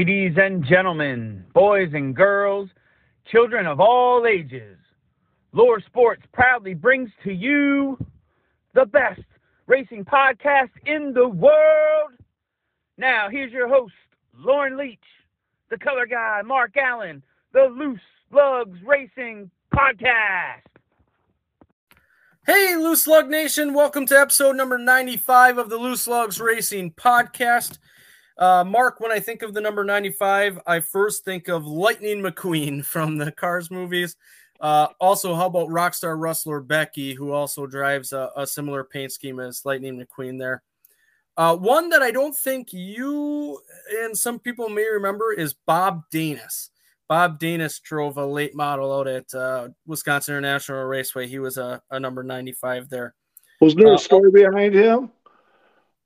Ladies and gentlemen, boys and girls, children of all ages, Lore Sports proudly brings to you the best racing podcast in the world. Now, here's your host, Lauren Leach, the color guy, Mark Allen, the Loose Lugs Racing Podcast. Hey, Loose Lug Nation, welcome to episode number 95 of the Loose Lugs Racing Podcast. Uh, Mark, when I think of the number 95, I first think of Lightning McQueen from the Cars movies. Uh, also, how about Rockstar Rustler Becky, who also drives a, a similar paint scheme as Lightning McQueen there. Uh, one that I don't think you and some people may remember is Bob Danis. Bob Danis drove a late model out at uh, Wisconsin International Raceway. He was a, a number 95 there. Was there a uh, story behind him?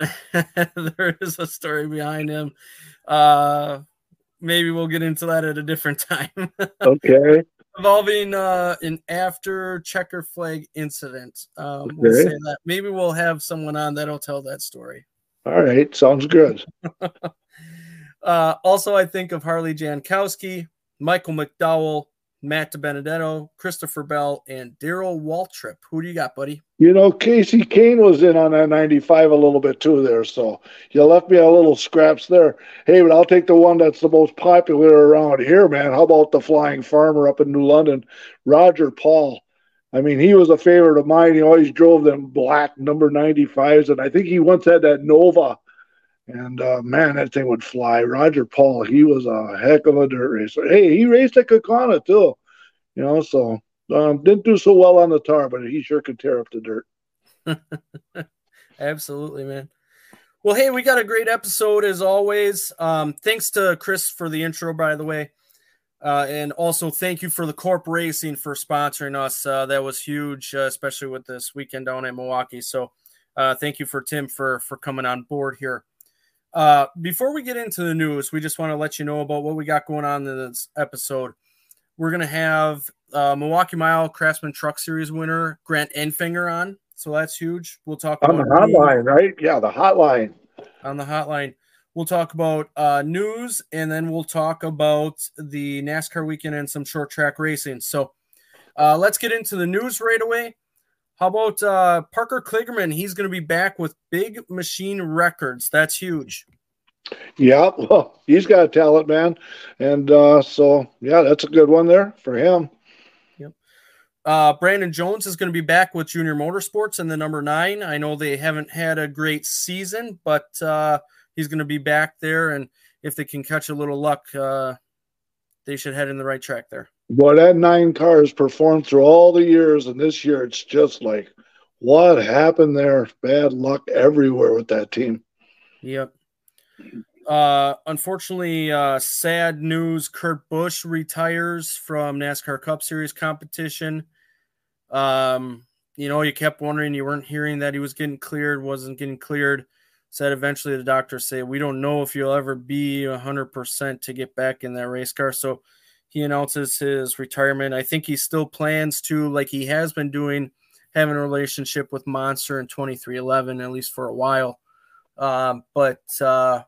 there is a story behind him. Uh, maybe we'll get into that at a different time. okay. Involving uh, an after checker flag incident. Um, okay. We'll say that. Maybe we'll have someone on that'll tell that story. All right. Sounds good. uh, also, I think of Harley Jankowski, Michael McDowell, Matt DiBenedetto, Christopher Bell, and Darrell Waltrip. Who do you got, buddy? You know, Kasey Kahne was in on that 95 a little bit too there. So you left me a little scraps there. Hey, but I'll take the one that's the most popular around here, man. How about the Flying Farmer up in New London? Roger Paul. I mean, he was a favorite of mine. He always drove them black number 95s. And I think he once had that Nova and uh, man, that thing would fly. Roger Paul, he was a heck of a dirt racer. Hey, he raced at Kaukauna too, you know. So um, didn't do so well on the tar, but he sure could tear up the dirt. Absolutely, man. Well, hey, we got a great episode as always. Um, thanks to Chris for the intro, by the way. Uh, and also thank you for the Corp Racing for sponsoring us. Uh, that was huge, uh, especially with this weekend down in Milwaukee. So uh, thank you for Tim for for coming on board here. Uh, before we get into the news, we just want to let you know about what we got going on in this episode. We're going to have uh, Milwaukee Mile Craftsman Truck Series winner Grant Enfinger on. So that's huge. We'll talk on the hotline, right? Yeah, the hotline. On the hotline. We'll talk about uh, news and then we'll talk about the NASCAR weekend and some short track racing. So uh, let's get into the news right away. How about uh, Parker Kligerman? He's going to be back with Big Machine Records. That's huge. Yeah, well, he's got a talent, man, and uh, so yeah, that's a good one there for him. Yep. Uh, Brandon Jones is going to be back with Junior Motorsports in the number nine. I know they haven't had a great season, but uh, he's going to be back there, and if they can catch a little luck, uh, they should head in the right track there. Boy, that nine car has performed through all the years, and this year it's just like, what happened there? Bad luck everywhere with that team. Yep. Uh, unfortunately, uh, sad news: Kurt Busch retires from NASCAR Cup Series competition. Um, you know, you kept wondering, you weren't hearing that he was getting cleared, wasn't getting cleared. Said eventually the doctors say, we don't know if you'll ever be 100% to get back in that race car. So he announces his retirement. I think he still plans to, like he has been doing, having a relationship with Monster in 23XI, at least for a while. Um, but uh,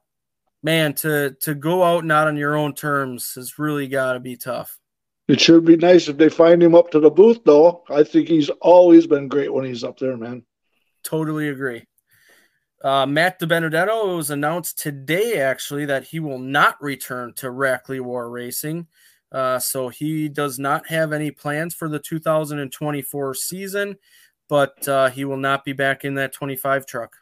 man, to to go out not on your own terms has really got to be tough. It should be nice if they find him up to the booth, though. I think he's always been great when he's up there, man. Totally agree. Uh, Matt DiBenedetto, it was announced today, actually, that he will not return to Rackley War Racing. Uh, so he does not have any plans for the 2024 season, but uh, he will not be back in that 25 truck.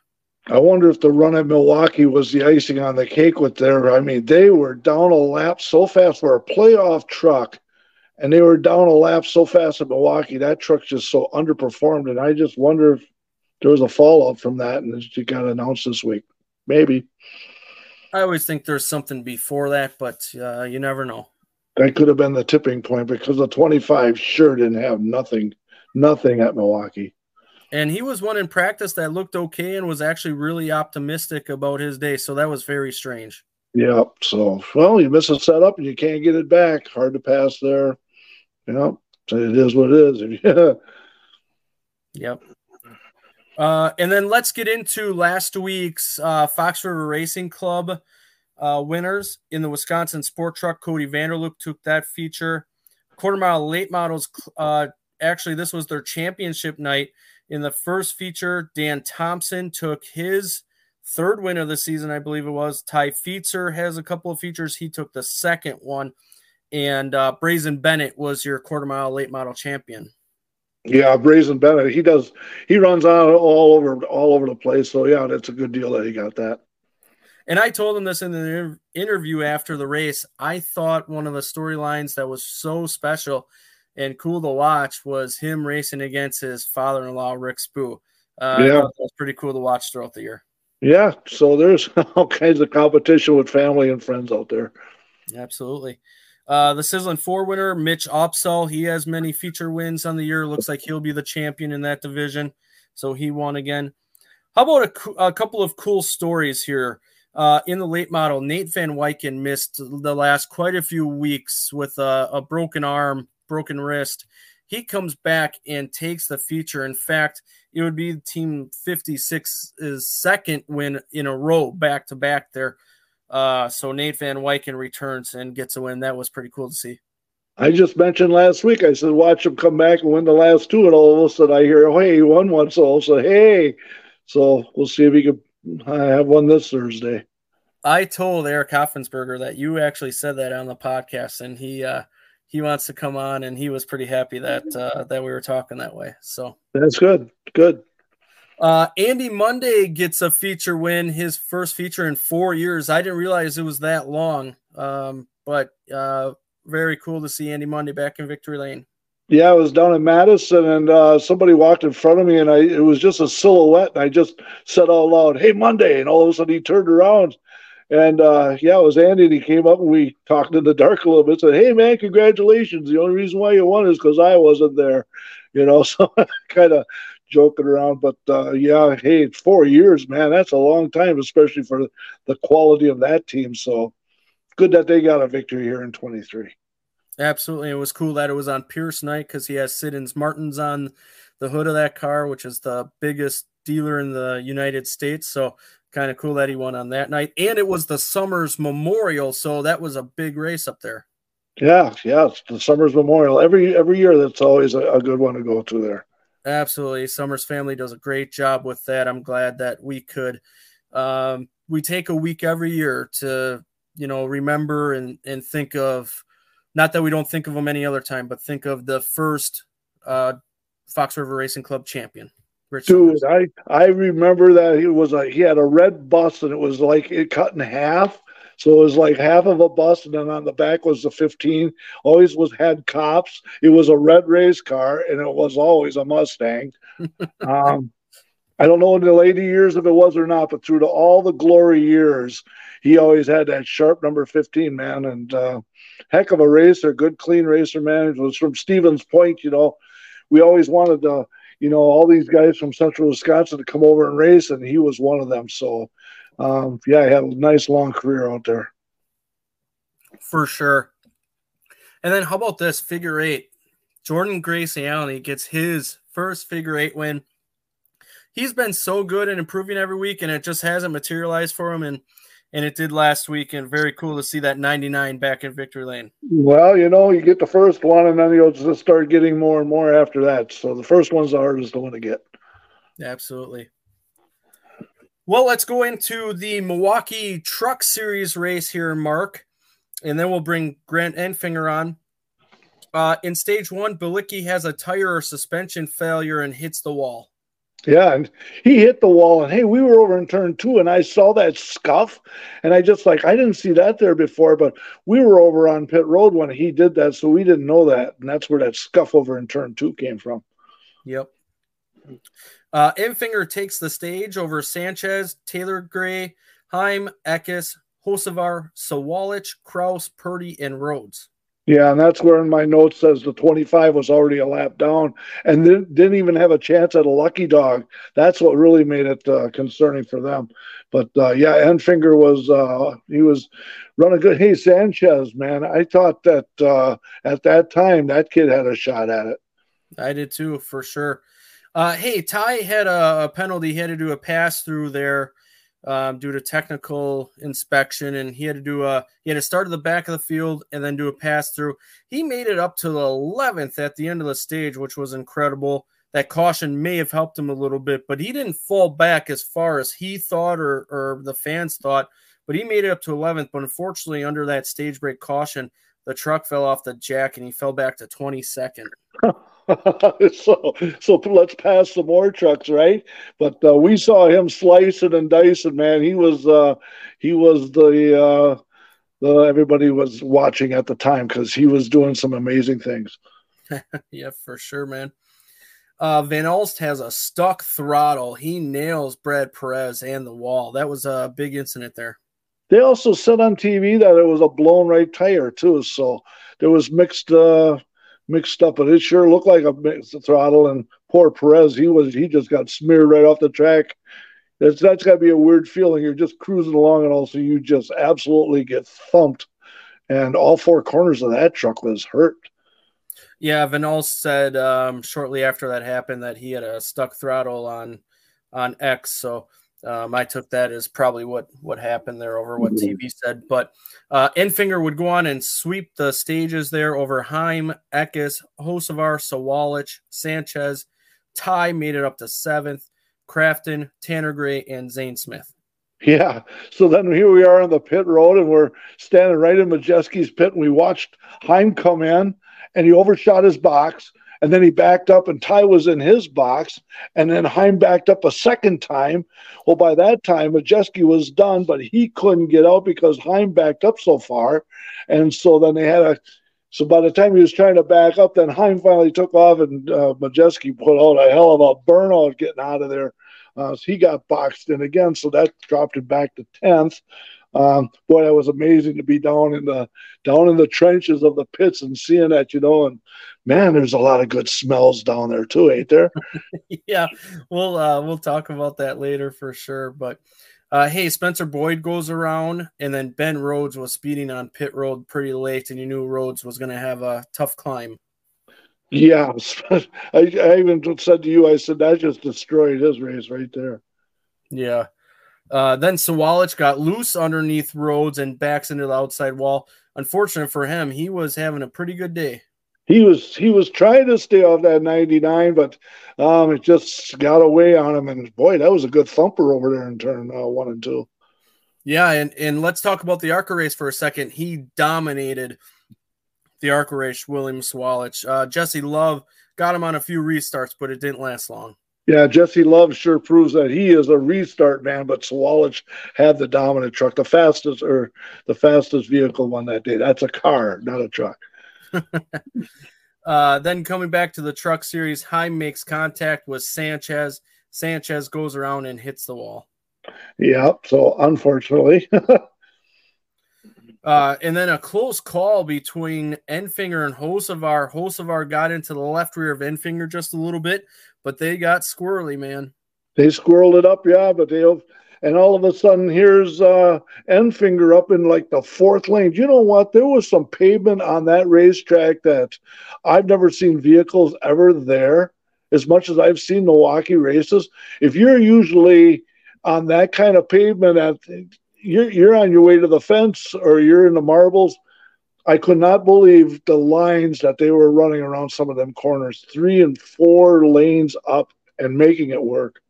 I wonder if the run at Milwaukee was the icing on the cake with their. I mean, they were down a lap so fast for a playoff truck, and they were down a lap so fast at Milwaukee. That truck just so underperformed, and I just wonder if there was a fallout from that, and it got announced this week. Maybe. I always think there's something before that, but uh, you never know. That could have been the tipping point because the 25 sure didn't have nothing, nothing at Milwaukee. And he was one in practice that looked okay and was actually really optimistic about his day. So that was very strange. Yeah. So, well, you miss a setup and you can't get it back. Hard to pass there. You know, it is what it is. Yeah. Yep. Uh, and then let's get into last week's uh, Fox River Racing Club uh, winners in the Wisconsin Sport Truck. Cody Vanderloop took that feature. Quarter mile late models. Uh, actually, this was their championship night. In the first feature, Dan Thompson took his third win of the season, I believe it was. Ty Feetzer has a couple of features. He took the second one. And uh, Brazen Bennett was your quarter mile late model champion. Yeah, Brazen Bennett. He does. He runs out all over all over the place. So yeah, that's a good deal that he got that. And I told him this in the interview after the race. I thought one of the storylines that was so special and cool to watch was him racing against his father-in-law Rick Spoo. Uh, yeah, that was pretty cool to watch throughout the year. Yeah, so there's all kinds of competition with family and friends out there. Absolutely. Uh, the Sizzling Four winner, Mitch Opsall, he has many feature wins on the year. Looks like he'll be the champion in that division. So he won again. How about a, a couple of cool stories here? Uh, in the late model, Nate Van Wyken missed the last quite a few weeks with a, a broken arm, broken wrist. He comes back and takes the feature. In fact, it would be Team 56's second win in a row back to back there. Uh, so Nate Van Wyken returns and gets a win. That was pretty cool to see. I just mentioned last week. I said, watch him come back and win the last two, and all of a sudden I hear, oh, hey, he won one. So I said, hey. So we'll see if he can I have one this Thursday. I told Eric Hoffensberger that you actually said that on the podcast, and he uh, he wants to come on, and he was pretty happy that uh, that we were talking that way. So that's good. Good. Uh, Andy Monday gets a feature win, his first feature in four years. I didn't realize it was that long, um, but uh, very cool to see Andy Monday back in victory lane. Yeah, I was down in Madison, and uh, somebody walked in front of me, and I it was just a silhouette, and I just said out loud, "Hey, Monday!" And all of a sudden, he turned around, and uh, yeah, it was Andy, and he came up, and we talked in the dark a little bit. Said, "Hey, man, congratulations! The only reason why you won is because I wasn't there." You know, so kind of joking around, but uh, yeah, hey, four years, man. That's a long time, especially for the quality of that team. So good that they got a victory here in 23. Absolutely. It was cool that it was on Pierce night because he has Siddons Martins on the hood of that car, which is the biggest dealer in the United States. So kind of cool that he won on that night. And it was the Summers Memorial. So that was a big race up there. Yeah, yeah. the Summers Memorial. Every every year that's always a, a good one to go to there. Absolutely. Summers family does a great job with that. I'm glad that we could um, we take a week every year to, you know, remember and and think of not that we don't think of them any other time, but think of the first uh, Fox River Racing Club champion. Rich Dude, I I remember that he was a he had a red bus and it was like it cut in half. So it was like half of a bus, and then on the back was the 15. Always was had cops. It was a red race car, and it was always a Mustang. um, I don't know in the later years if it was or not, but through the, all the glory years, he always had that sharp number 15, man. And uh, heck of a racer, good, clean racer, man. It was from Stevens Point, you know. We always wanted to, you know, all these guys from central Wisconsin to come over and race, and he was one of them. So, um, yeah, he had a nice long career out there. For sure. And then how about this figure eight? Jordan Grace Allen gets his first figure eight win. He's been so good and improving every week, and it just hasn't materialized for him. And and it did last week, and very cool to see that 99 back in victory lane. Well, you know, you get the first one, and then you'll just start getting more and more after that. So the first one's the hardest one to get. Absolutely. Well, let's go into the Milwaukee Truck Series race here, Mark, and then we'll bring Grant Enfinger on. Uh, in stage one, Bilicki has a tire or suspension failure and hits the wall. Yeah, and he hit the wall, and hey, we were over in turn two, and I saw that scuff, and I just like I didn't see that there before, but we were over on pit road when he did that, so we didn't know that, and that's where that scuff over in turn two came from. Yep. Uh, Enfinger takes the stage over Sanchez, Taylor Gray, Heim, Eckes, Hocevar, Sawalich, Kraus, Purdy, and Rhodes. Yeah, and that's where in my notes says the 25 was already a lap down and didn't even have a chance at a lucky dog. That's what really made it uh, concerning for them. But uh, yeah, Enfinger was uh, he was running good. Hey, Sanchez, man, I thought that uh, at that time that kid had a shot at it. I did too, for sure. Uh, hey, Ty had a, a, penalty. He had to do a pass through there um, due to technical inspection, and he had to do a he had to start at the back of the field and then do a pass through. He made it up to the 11th at the end of the stage, which was incredible. That caution may have helped him a little bit, but he didn't fall back as far as he thought or or the fans thought. But he made it up to 11th. But unfortunately, under that stage break caution, the truck fell off the jack and he fell back to 22nd. so, so let's pass some more trucks, right? But uh, we saw him slicing and dicing, man. He was, uh, he was the, uh, the everybody was watching at the time because he was doing some amazing things. yeah, for sure, man. Uh, Van Alst has a stuck throttle. He nails Brad Perez and the wall. That was a big incident there. They also said on TV that it was a blown right tire too, so there was mixed uh, mixed up, but it sure looked like a mixed throttle. And poor Perez, he was he just got smeared right off the track. That's that's got to be a weird feeling. You're just cruising along, and also you just absolutely get thumped, and all four corners of that truck was hurt. Yeah, Van Alst said um, shortly after that happened that he had a stuck throttle on on X, so um, I took that as probably what what happened there over what mm-hmm. TV said. But uh, Enfinger would go on and sweep the stages there over Heim, Eckes, Hocevar, Sawalich, Sanchez. Ty made it up to seventh. Crafton, Tanner Gray, and Zane Smith. Yeah. So then here we are on the pit road, and we're standing right in Majeski's pit, and we watched Heim come in, and he overshot his box and then he backed up and Ty was in his box and then Heim backed up a second time. Well, by that time, Majeski was done, but he couldn't get out because Heim backed up so far. And so then they had a so by the time he was trying to back up, then Heim finally took off and uh, Majeski put out a hell of a burnout getting out of there. Uh, so he got boxed in again, so that dropped him back to 10th. Um, boy, that was amazing to be down in the down in the trenches of the pits and seeing that, you know. And man, there's a lot of good smells down there too, ain't there? yeah, we'll uh, we'll talk about that later for sure. But uh, hey, Spencer Boyd goes around, and then Ben Rhodes was speeding on pit road pretty late, and you knew Rhodes was going to have a tough climb. Yeah, I, I even said to you, I said that just destroyed his race right there. Yeah. Uh, then Sawalich got loose underneath Rhodes and backs into the outside wall. Unfortunate for him, he was having a pretty good day. He was he was trying to stay off that 99, but um, it just got away on him. And boy, that was a good thumper over there in turn uh, one and two. Yeah, and and let's talk about the ARCA race for a second. He dominated the ARCA race, William Sawalich. Uh, Jesse Love got him on a few restarts, but it didn't last long. Yeah, Jesse Love sure proves that he is a restart man, but Sawalich had the dominant truck, the fastest or the fastest vehicle on that day. That's a car, not a truck. uh, then coming back to the truck series, Heim makes contact with Sanchez. Sanchez goes around and hits the wall. Yeah, so unfortunately. uh, and then a close call between Enfinger and Hocevar. Hocevar got into the left rear of Enfinger just a little bit, but they got squirrely, man. They squirreled it up, yeah, but they and all of a sudden here's uh Enfinger up in like the fourth lane. You know what? There was some pavement on that racetrack that I've never seen vehicles ever there as much as I've seen Milwaukee races. If you're usually on that kind of pavement at you're you're on your way to the fence or you're in the marbles, I could not believe the lines that they were running around some of them corners, three and four lanes up and making it work.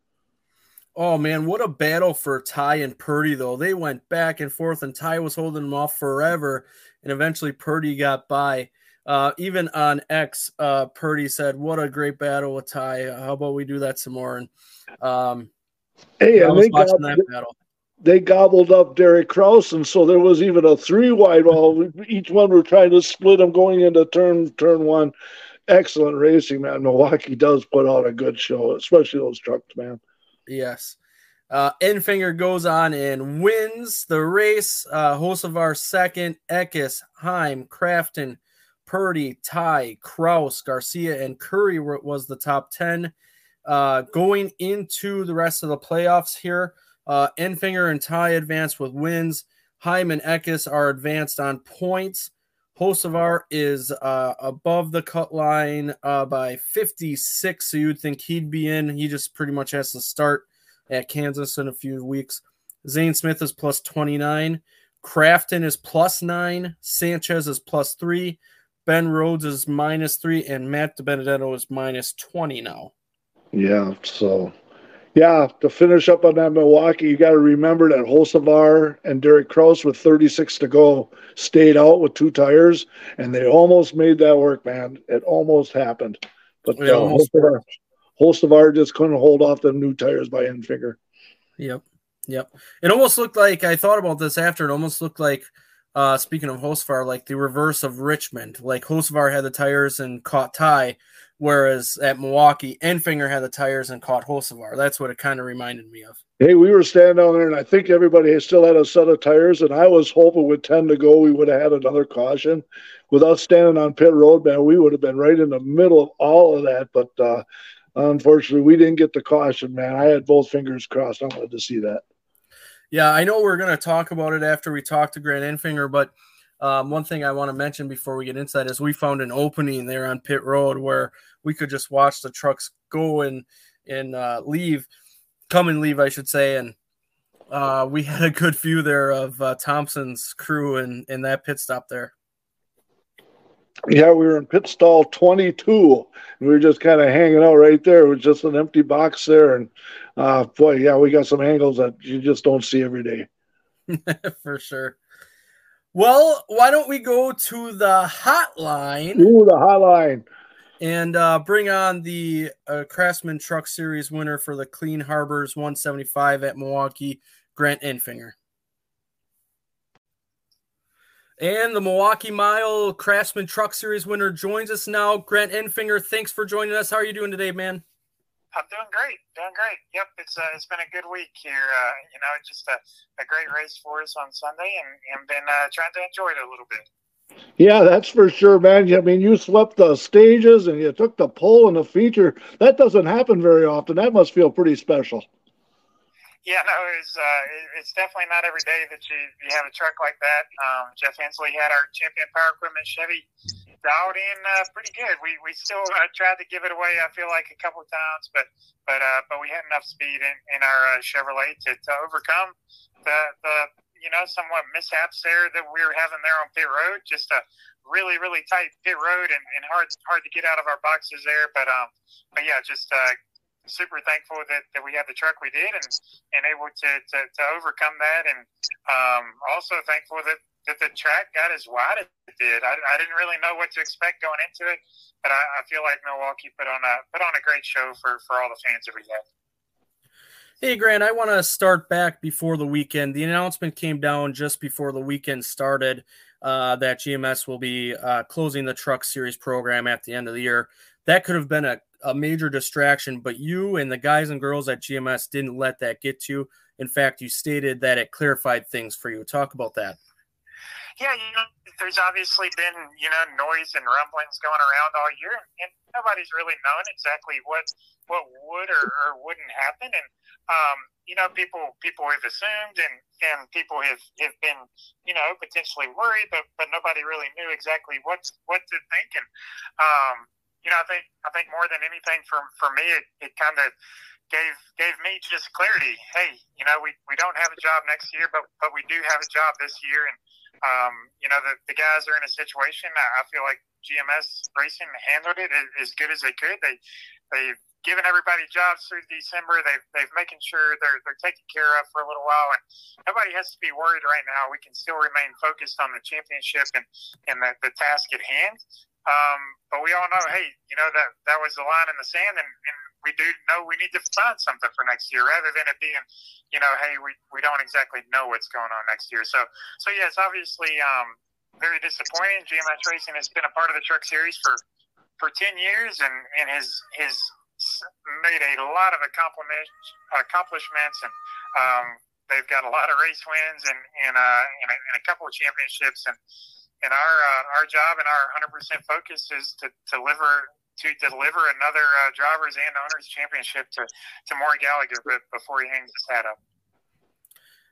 Oh man, what a battle for Ty and Purdy though. They went back and forth, and Ty was holding them off forever, and eventually Purdy got by. Uh, even on X, uh, Purdy said, "What a great battle with Ty. How about we do that some more?" And um, hey, I was watching that battle they gobbled up Derek Kraus, and so there was even a three wide. While each one were trying to split them going into turn turn one. Excellent racing, man. Milwaukee does put on a good show, especially those trucks, man. Yes. Uh, Enfinger goes on and wins the race. Uh, Hocevar second, Eckes, Heim, Crafton, Purdy, Ty, Kraus, Garcia, and Curry were, was the top 10. Uh, going into the rest of the playoffs here, uh, Enfinger and Ty advanced with wins. Heim and Eckes are advanced on points. Hocevar is uh, above the cut line uh, by 56, so you'd think he'd be in. He just pretty much has to start at Kansas in a few weeks. Zane Smith is plus 29. Crafton is plus nine. Sanchez is plus three. Ben Rhodes is minus three. And Matt DiBenedetto is minus 20 now. Yeah. So, yeah, to finish up on that Milwaukee, you got to remember that Hocevar and Derek Kraus with 36 to go stayed out with two tires, and they almost made that work, man. It almost happened. But uh, Hocevar, Hocevar just couldn't hold off the new tires by Enfinger. Yep. Yep. It almost looked like I thought about this after. It almost looked like, uh, speaking of Hocevar, like the reverse of Richmond. Like Hocevar had the tires and caught Ty, whereas at Milwaukee, Enfinger had the tires and caught Hocevar. That's what it kind of reminded me of. Hey, we were standing down there, and I think everybody still had a set of tires, and I was hoping with 10 to go, we would have had another caution. Without standing on pit road, man, we would have been right in the middle of all of that, but uh, unfortunately, we didn't get the caution, man. I had both fingers crossed. I wanted to see that. Yeah, I know we're going to talk about it after we talk to Grant Enfinger, but um, one thing I want to mention before we get inside is we found an opening there on pit road where we could just watch the trucks go and and uh, leave, come and leave, I should say, and uh, we had a good view there of uh, Thompson's crew and in that pit stop there. Yeah, we were in pit stall 22, and we were just kind of hanging out right there. It was just an empty box there, and uh, boy, yeah, we got some angles that you just don't see every day. For sure. Well, why don't we go to the hotline? Ooh, the hotline. And uh, bring on the uh, Craftsman Truck Series winner for the Clean Harbors 175 at Milwaukee, Grant Enfinger. And the Milwaukee Mile Craftsman Truck Series winner joins us now. Grant Enfinger, thanks for joining us. How are you doing today, man? I'm doing great, doing great. Yep, it's uh, it's been a good week here. Uh, you know, just a, a great race for us on Sunday, and and been uh, trying to enjoy it a little bit. Yeah, that's for sure, man. I mean, you swept the stages and you took the pole and the feature. That doesn't happen very often. That must feel pretty special. Yeah, no, it's uh, it's definitely not every day that you, you have a truck like that. Um, Jeff Hensley had our champion power equipment Chevy dialed in uh, pretty good. We we still uh, tried to give it away. I feel like a couple of times, but but uh, but we had enough speed in, in our uh, Chevrolet to, to overcome the the you know somewhat mishaps there that we were having there on pit road. Just a really really tight pit road and, and hard hard to get out of our boxes there. But um but yeah, just uh, super thankful that, that we had the truck we did and, and able to, to, to overcome that. And um, also thankful that, that the track got as wide as it did. I, I didn't really know what to expect going into it, but I, I feel like Milwaukee put on a put on a great show for, for all the fans that we had. Hey Grant, I want to start back before the weekend. The announcement came down just before the weekend started uh, that GMS will be uh, closing the Truck Series program at the end of the year. That could have been a a major distraction, but you and the guys and girls at GMS didn't let that get to you. In fact, you stated that it clarified things for you. Talk about that. Yeah, you know, there's obviously been you know noise and rumblings going around all year, and nobody's really known exactly what what would or, or wouldn't happen. And um, you know, people people have assumed, and and people have have been you know potentially worried, but but nobody really knew exactly what what to think. And um, you know, I think I think more than anything for for me, it, it kind of gave gave me just clarity. Hey, you know, we, we don't have a job next year, but but we do have a job this year, and um, you know, the, the guys are in a situation. I, I feel like GMS Racing handled it as, as good as they could. They they've given everybody jobs through December. They've they've making sure they're they're taken care of for a little while, and nobody has to be worried right now. We can still remain focused on the championship and and the, the task at hand. Um, but we all know, hey, you know that that was the line in the sand, and, and we do know we need to find something for next year, rather than it being, you know, hey, we, we don't exactly know what's going on next year. So so yes, obviously um, very disappointing. GMS Racing has been a part of the Truck Series for for ten years, and and has has made a lot of accomplishments, and um, they've got a lot of race wins and and, uh, and, a, and a couple of championships and and our uh, our job and our 100% focus is to, to deliver to deliver another uh, drivers and owners championship to to Maury Gallagher before he hangs his hat up.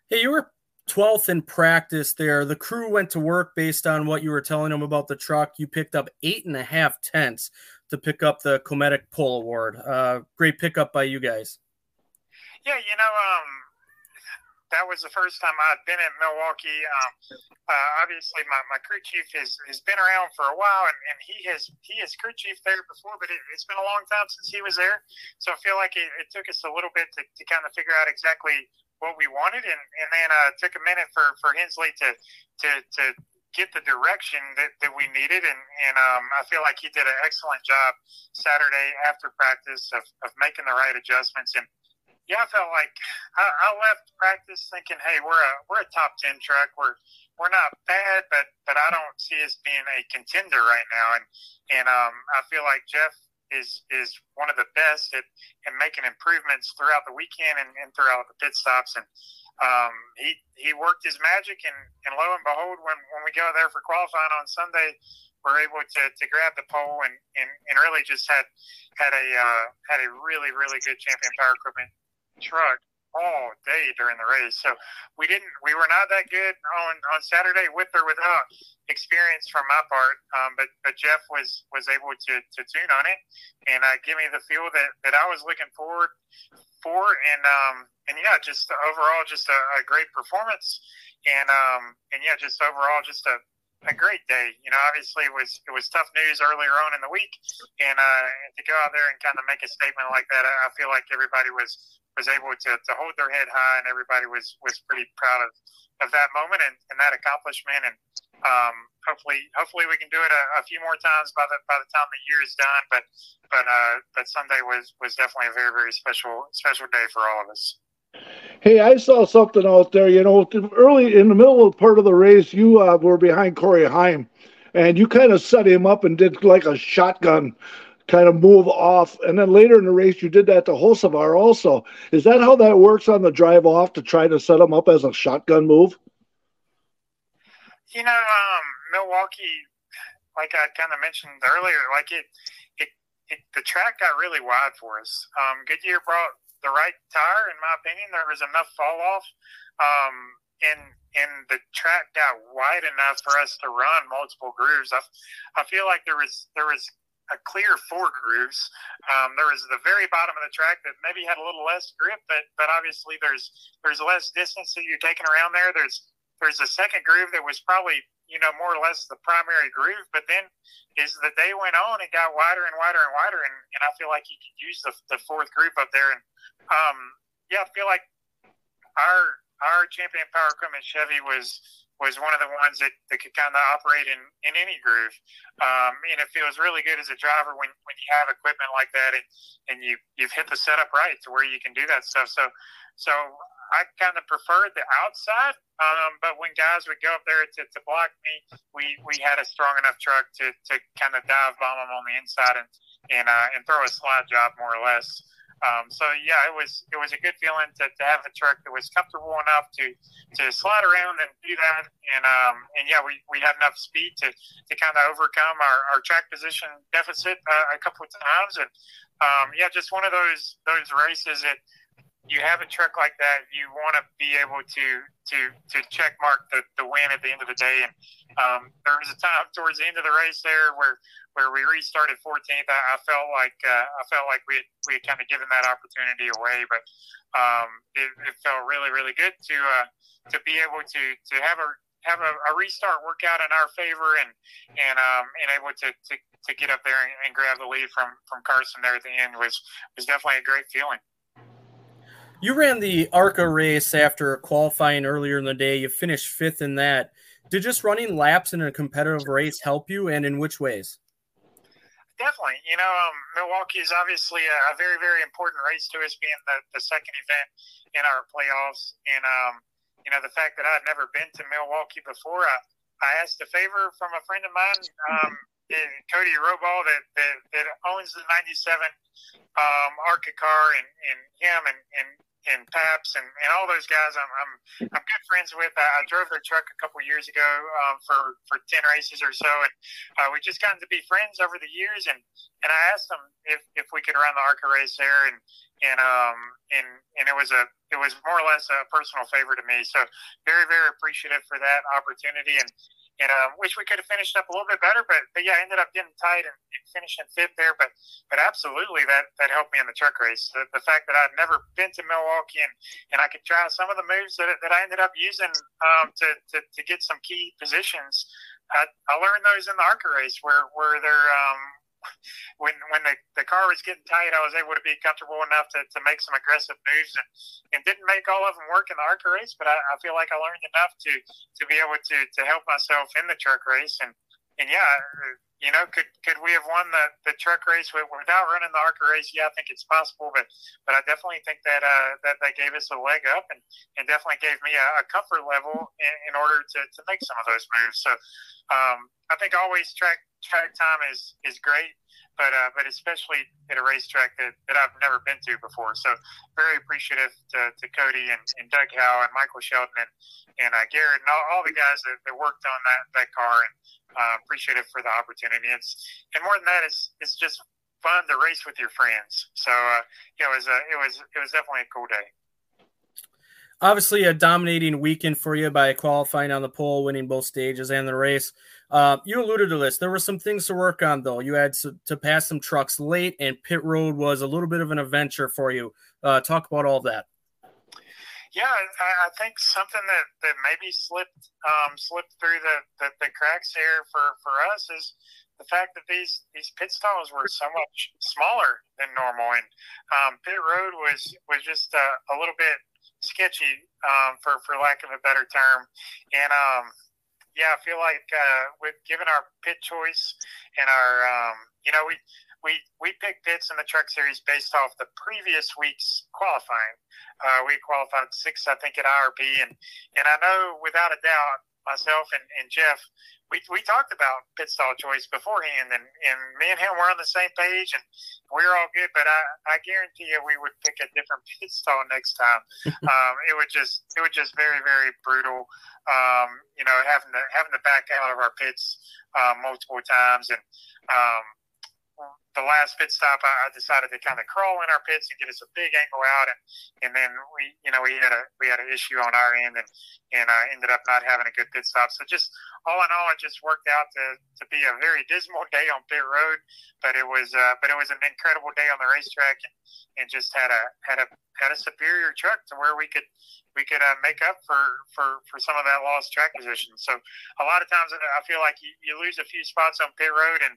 Hey, you were 12th in practice there. The crew went to work based on what you were telling them about the truck. You picked up eight and a half tenths to pick up the Cometic Pole Award. Uh, great pickup by you guys. Yeah, you know, um, that was the first time I'd been in Milwaukee. Um, uh, obviously, my, my crew chief has, has been around for a while, and, and he has he has crew chief there before, but it, has been a long time since he was there. So I feel like it, it took us a little bit to, to kind of figure out exactly what we wanted, and and then uh, took a minute for for Hensley to to to get the direction that, that we needed. And, and um, I feel like he did an excellent job Saturday after practice of, of making the right adjustments. And yeah, I felt like I, I left practice thinking, hey, we're a we're a top ten truck. We're we're not bad, but but I don't see us being a contender right now. And and um, I feel like Jeff is is one of the best at, at making improvements throughout the weekend and, and throughout the pit stops. And um, he he worked his magic, and, and lo and behold, when, when we go there for qualifying on Sunday, we're able to, to grab the pole and, and, and really just had had a uh, had a really really good champion power equipment truck all day during the race. So we didn't, we were not that good on, on Saturday with or without experience from my part. Um, but, but Jeff was, was able to, to tune on it and uh, give me the feel that, that I was looking forward for. And, um, and yeah, just overall, just a, a great performance. And, um, and yeah, just overall, just a, a great day. You know, obviously it was it was tough news earlier on in the week, and uh, to go out there and kind of make a statement like that, I feel like everybody was was able to, to hold their head high, and everybody was was pretty proud of, of that moment and, and that accomplishment. And um, hopefully, hopefully we can do it a, a, few more times by the by the time the year is done. But but uh, but Sunday was was definitely a very very special special day for all of us. Hey, I saw something out there. You know, early in the middle of part of the race, you uh, were behind Corey Heim, and you kind of set him up and did like a shotgun kind of move off. And then later in the race, you did that to Hocevar also. Is that how that works on the drive off to try to set him up as a shotgun move? You know, um, Milwaukee, like I kind of mentioned earlier, like it, it, it, the track got really wide for us. Um, Goodyear brought the right tire, in my opinion. There was enough fall off, um, and and the track got wide enough for us to run multiple grooves. I, I feel like there was there was a clear four grooves. Um, there was the very bottom of the track that maybe had a little less grip, but but obviously there's there's less distance that you're taking around there. There's there's a second groove that was probably you know more or less the primary groove, but then as the day went on, it got wider and wider and wider, and, and I feel like you could use the, the fourth group up there. And um, yeah, I feel like our our champion power equipment Chevy was was one of the ones that, that could kind of operate in, in any groove. Um, and it feels really good as a driver when, when you have equipment like that and, and you, you've hit the setup right to where you can do that stuff. So, so I kind of preferred the outside, um, but when guys would go up there to, to block me, we, we had a strong enough truck to, to kind of dive bomb them on the inside and, and, uh, and throw a slide job more or less. Um, so yeah, it was it was a good feeling to, to have a truck. That was comfortable enough to to slide around and do that, and um, and yeah, we, we had enough speed to, to kind of overcome our, our track position deficit uh, a couple of times, and um, yeah, just one of those those races that you have a truck like that, you want to be able to to to check mark the, the win at the end of the day. And um, there was a time towards the end of the race there where where we restarted 14th. I, I felt like uh, I felt like we had, we had kind of given that opportunity away, but um, it, it, felt really really good to uh, to be able to to have a have a, a, restart work out in our favor and and um, and able to, to, to get up there and, and grab the lead from from Carson there at the end was was definitely a great feeling. You ran the ARCA race after qualifying earlier in the day. You finished fifth in that. Did just running laps in a competitive race help you, and in which ways? Definitely. You know, um, Milwaukee is obviously a, a, very, very important race to us, being the, the second event in our playoffs. And, um, you know, the fact that I'd never been to Milwaukee before, I, I asked a favor from a friend of mine, um, Codie Rohrbaugh, that, that, that owns the 97 um, ARCA car, and, and him and, and and Paps and, and all those guys I'm, I'm, I'm good friends with. I, I drove their truck a couple years ago um, for, for 10 races or so. And uh, we just gotten to be friends over the years. And, and I asked them if, if we could run the ARCA race there. And, and, um, and, and it was a, it was more or less a personal favor to me. So very, very appreciative for that opportunity. And, and um, wish we could have finished up a little bit better. But, but yeah, I ended up getting tied and, and finishing fifth there. But but absolutely, that that helped me in the truck race. The, the fact that I'd never been to Milwaukee and, and I could try some of the moves that, that I ended up using um, to, to to get some key positions. I, I learned those in the ARCA race where where they're um, when when the, the car was getting tight, I was able to be comfortable enough to, to make some aggressive moves and, and didn't make all of them work in the ARCA race, but I, I feel like I learned enough to to be able to to help myself in the truck race and and yeah, you know, could could we have won the, the truck race without running the ARCA race? Yeah, I think it's possible, but but I definitely think that uh, that that gave us a leg up and, and definitely gave me a, a comfort level in, in order to, to make some of those moves. So um, I think always track track time is is great but uh, but especially at a racetrack that, that I've never been to before. So very appreciative to, to Cody and, and Doug Howe and Michael Sheldon and, and uh, Garrett and all, all the guys that, that worked on that, that car and uh, appreciative for the opportunity. It's and more than that, it's it's just fun to race with your friends. So uh, it was a, it was it was definitely a cool day. Obviously, a dominating weekend for you by qualifying on the pole, winning both stages and the race. Uh, you alluded to this. There were some things to work on, though. You had to, to, pass some trucks late, and pit road was a little bit of an adventure for you. Uh, talk about all that. Yeah, I, I, think something that, that maybe slipped um, slipped through the, the, the, cracks here for, for us is the fact that these these pit stalls were so much smaller than normal, and um, pit road was was just a, a little bit sketchy, um, for for lack of a better term. And um, yeah, I feel like uh, with given our pit choice and our, um, you know, we we we picked pits in the truck series based off the previous week's qualifying. Uh, we qualified sixth, I think, at IRP, and and I know without a doubt, myself and, and Jeff, we, we talked about pit stall choice beforehand, and, and me and him were on the same page, and we were all good. But I, I guarantee you, we would pick a different pit stall next time. um, it would just it would just very very brutal. Um, you know, having to having to back out of our pits uh, multiple times, and um, the last pit stop, I decided to kind of crawl in our pits and get us a big angle out, and and then we, you know, we had a we had an issue on our end, and and uh, ended up not having a good pit stop. So just all in all, it just worked out to, to be a very dismal day on pit road, but it was uh, but it was an incredible day on the racetrack, and, and just had a had a had a superior truck to where we could we could uh, make up for, for for some of that lost track position. So a lot of times I feel like you, you lose a few spots on pit road, and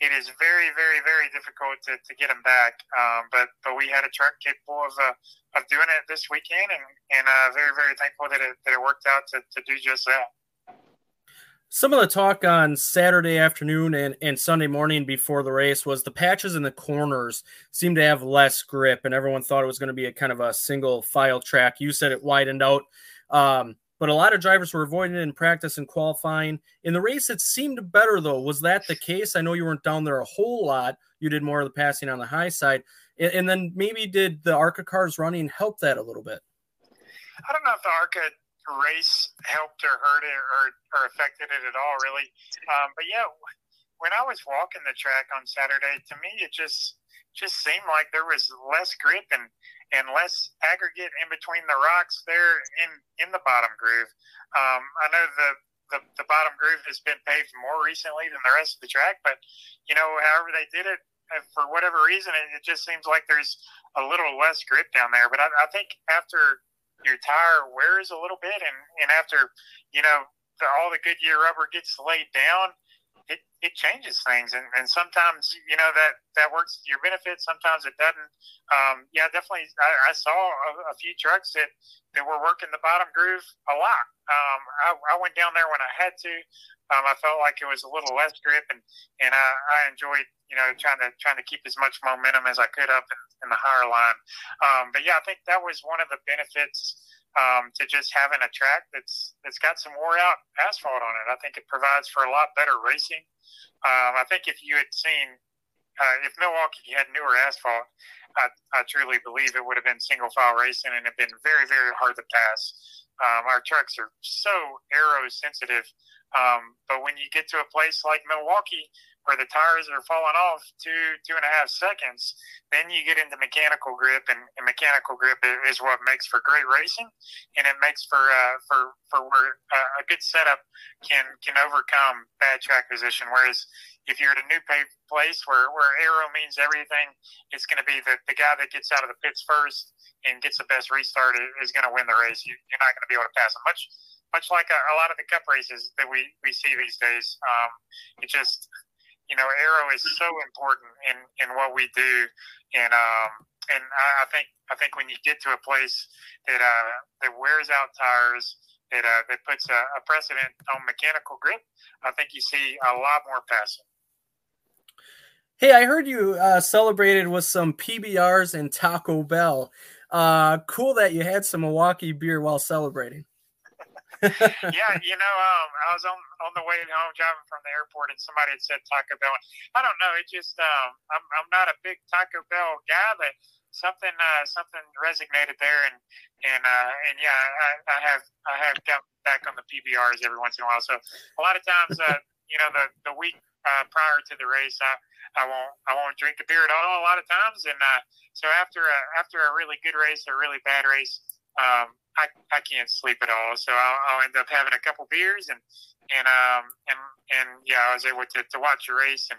it is very, very, very difficult to, to get him back. Um, but but we had a truck capable of uh, of doing it this weekend, and and uh, very, very thankful that it that it worked out to, to do just that. Some of the talk on Saturday afternoon and, and Sunday morning before the race was the patches in the corners seemed to have less grip, and everyone thought it was going to be a kind of a single file track. You said it widened out. Um, but a lot of drivers were avoiding it in practice and qualifying. In the race, it seemed better though. Was that the case? I know you weren't down there a whole lot. You did more of the passing on the high side, and, and then maybe did the ARCA cars running help that a little bit? I don't know if the ARCA race helped or hurt it or, or affected it at all, really. Um, but yeah, when I was walking the track on Saturday, to me it just just seemed like there was less grip and and less aggregate in between the rocks there in in the bottom groove. Um, I know the, the the bottom groove has been paved more recently than the rest of the track, but you know, however they did it, uh, for whatever reason, it, it just seems like there's a little less grip down there. But I, I think after your tire wears a little bit, and and after you know the, all the Goodyear rubber gets laid down, it, it changes things. And, and sometimes you know that that works to your benefit. Sometimes it doesn't. Um, yeah definitely I, I saw a, a, few trucks that that were working the bottom groove a lot. Um, I, I went down there when I had to. Um, I felt like it was a little less grip and and I, I enjoyed you know trying to trying to keep as much momentum as I could up in, in the higher line. Um, but yeah I think that was one of the benefits um, to just having a track that's that's got some wore out asphalt on it. I think it provides for a lot better racing. Um, I think if you had seen uh, if Milwaukee had newer asphalt, I, I truly believe it would have been single file racing and have been very very hard to pass. Um, our trucks are so aero sensitive, um, but when you get to a place like Milwaukee where the tires are falling off two two and a half seconds, then you get into mechanical grip, and, and mechanical grip is what makes for great racing, and it makes for uh, for for where uh, a good setup can can overcome bad track position. Whereas if you're at a new place where where aero means everything, it's going to be the the guy that gets out of the pits first and gets the best restart is going to win the race. You, you're not going to be able to pass him much much like a, a, lot of the cup races that we, we see these days. Um, it just you know, aero is so important in, in what we do, and um, and I, think I think when you get to a place that uh, that wears out tires, that uh, that puts a, a precedent on mechanical grip, I think you see a lot more passing. Hey, I heard you uh, celebrated with some PBRs and Taco Bell. Uh, cool that you had some Milwaukee beer while celebrating. Yeah, you know, um, I was on on the way home driving from the airport, and somebody had said Taco Bell. I don't know. It just um, I'm I'm not a big Taco Bell guy, but something uh, something resonated there, and and uh, and yeah, I, I have I have got back on the PBRs every once in a while. So a lot of times, uh, you know, the the week uh, prior to the race, I I won't I won't drink a beer at all a lot of times, and uh, so after a, after a really good race or a really bad race um, I, I can't sleep at all. So I'll, I'll, end up having a couple beers and and um and and yeah, I was able to, to watch a race and,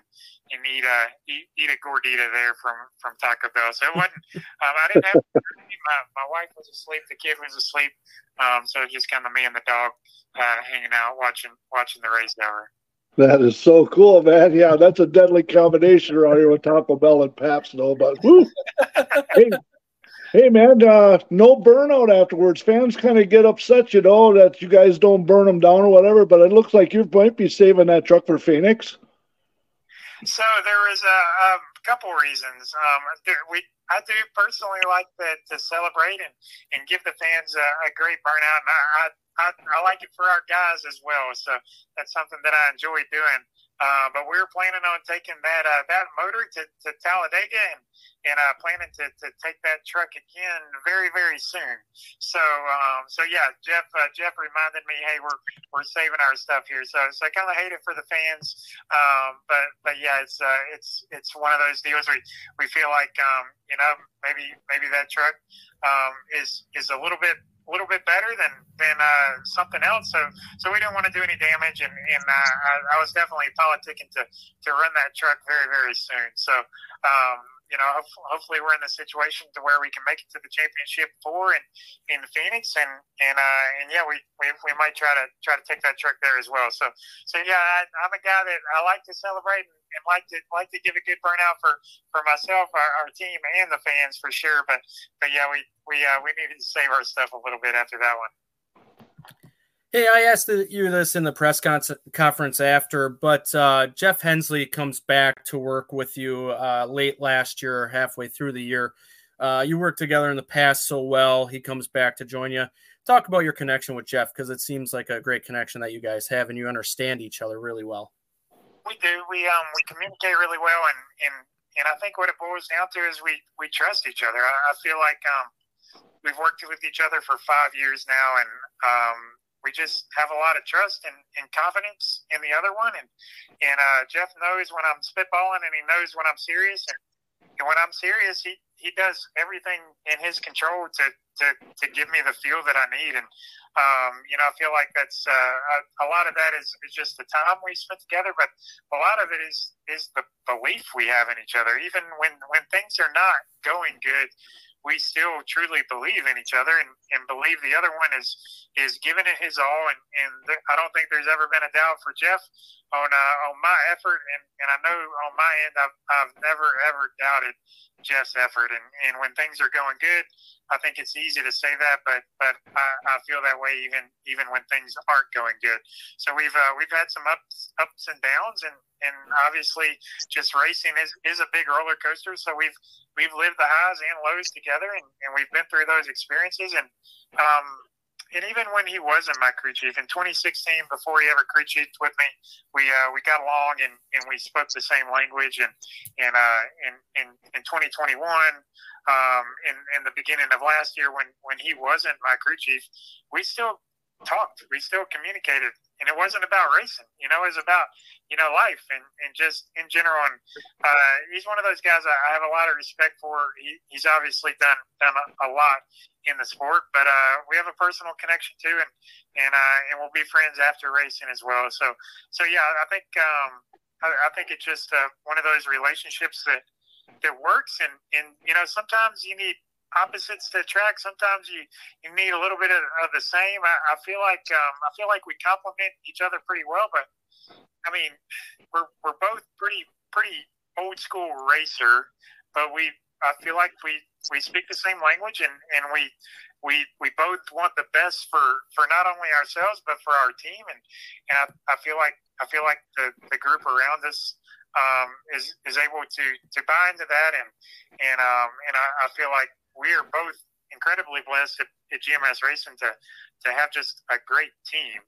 and eat a eat, eat a gordita there from from Taco Bell. So it wasn't. Um, I didn't have my my wife was asleep, the kid was asleep. Um, so just kind of me and the dog uh, hanging out watching watching the race over. That is so cool, man. Yeah, that's a deadly combination around here with Taco Bell and Pabst, though. But woo. hey, Hey man, uh, no burnout afterwards. Fans kind of get upset, you know, that you guys don't burn them down or whatever. But it looks like you might be saving that truck for Phoenix. So there was a, a couple reasons. Um, we I do personally like to, to celebrate and, and give the fans a, a great burnout, and I, I, I like it for our guys as well. So that's something that I enjoy doing. Uh, but we are planning on taking that uh, that motor to, to Talladega and and uh, planning to, to take that truck again very very soon. So um, so yeah, Jeff uh, Jeff reminded me, hey, we're we're saving our stuff here. So so I kind of hate it for the fans, um, but but yeah, it's uh, it's it's one of those deals where we feel like um, you know maybe maybe that truck um, is is a little bit a little bit better than than uh, something else. So so we didn't want to do any damage, and and uh, I, I, was definitely politicking to to run that truck very very soon. So. Um, you know, hopefully we're in the situation to where we can make it to the championship four in in Phoenix, and and uh, and yeah, we, we we might try to try to take that truck there as well. So so yeah, I, am a guy that I like to celebrate and, and, like to like to give a good burnout for for myself, our, our team, and the fans for sure. But but yeah, we we uh, we needed to save our stuff a little bit after that one. Hey, I asked you this in the press con- conference after, but uh, Jeff Hensley comes back to work with you uh, late last year, halfway through the year. Uh, you worked together in the past so well. He comes back to join you. Talk about your connection with Jeff because it seems like a great connection that you guys have, and you understand each other really well. We do. We um we communicate really well, and and and I think what it boils down to is we we trust each other. I, I feel like um we've worked with each other for five years now, and um we just have a lot of trust and, and confidence in the other one. And and uh, Jeff knows when I'm spitballing, and he knows when I'm serious. And, and when I'm serious, he he does everything in his control to to, to give me the feel that I need. And um, you know, I feel like that's uh, a, a lot of that is, is just the time we spent together, but a lot of it is is the belief we have in each other. Even when when things are not going good, we still truly believe in each other and, and believe the other one is is giving it his all. And, and th- I don't think there's ever been a doubt for Jeff on uh, on my effort. And, and I know on my end I've, I've never ever doubted Jeff's effort. And, and when things are going good I think it's easy to say that but but I, I feel that way even even when things aren't going good. So we've uh, we've had some ups ups and downs and and obviously just racing is, is a big roller coaster. So we've we've lived the highs and lows together and, and we've been through those experiences. And um and even when he wasn't my crew chief in 2016 before he ever crew chiefed with me we uh, we got along and, and we spoke the same language and and uh in in, in 2021 um in, in the beginning of last year when when he wasn't my crew chief we still talked we still communicated and it wasn't about racing. You know, it was about you know life and, and just in general. And uh, he's one of those guys I, I have a lot of respect for. He, he's obviously done done a, a lot in the sport, but uh, we have a personal connection too, and and uh, and we'll be friends after racing as well. So so yeah, I think um, I, I think it's just uh, one of those relationships that that works, and and you know sometimes you need opposites to attract. Sometimes you, you need a little bit of, of the same. I, I feel like um, I feel like we complement each other pretty well. But I mean, we're we're both pretty pretty old school racer, but we I feel like we we speak the same language and and we we we both want the best for for not only ourselves but for our team and and I, I feel like I feel like the the group around us um, is is able to to buy into that and and um, and I, I feel like we are both incredibly blessed at, at GMS Racing to to have just a great team.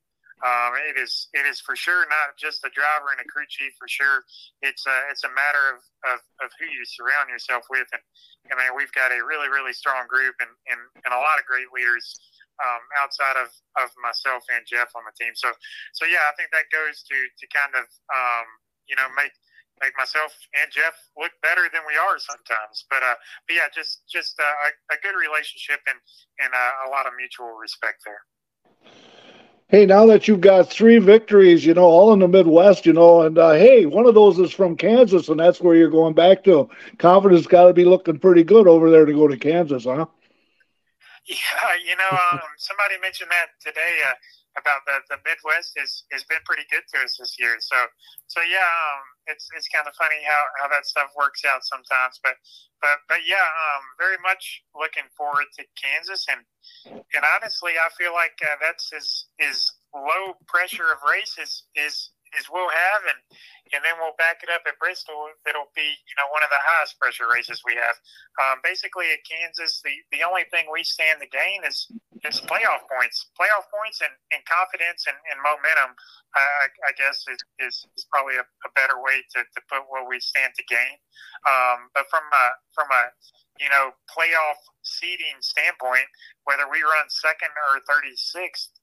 Um, it is it is for sure not just a driver and a crew chief. For sure, it's a it's a matter of, of, of who you surround yourself with. And I mean, we've got a really really strong group and, and, and a lot of great leaders um, outside of, of myself and Jeff on the team. So so yeah, I think that goes to to kind of um, you know make make myself and Jeff look better than we are sometimes. But uh, but yeah, just just uh, a, a good relationship and and uh, a lot of mutual respect there. Hey, now that you've got three victories, you know, all in the Midwest, you know, and uh, hey, one of those is from Kansas, and that's where you're going back to. Confidence got to be looking pretty good over there to go to Kansas, huh? Yeah, you know, um, somebody mentioned that today. Uh, about the, the Midwest has, has been pretty good to us this year. So so yeah, um, it's it's kind of funny how, how that stuff works out sometimes. But but but yeah, um, very much looking forward to Kansas and and honestly, I feel like uh, that's as is low pressure of race is is we'll have, and and then we'll back it up at Bristol. It'll be you know one of the highest pressure races we have. Um, basically, at Kansas, the the only thing we stand to gain is is playoff points, playoff points, and, and confidence and, and momentum. I, I guess is, is, is probably a, a better way to, to put what we stand to gain. Um, but from a from a you know playoff seeding standpoint, whether we run second or 36th, it,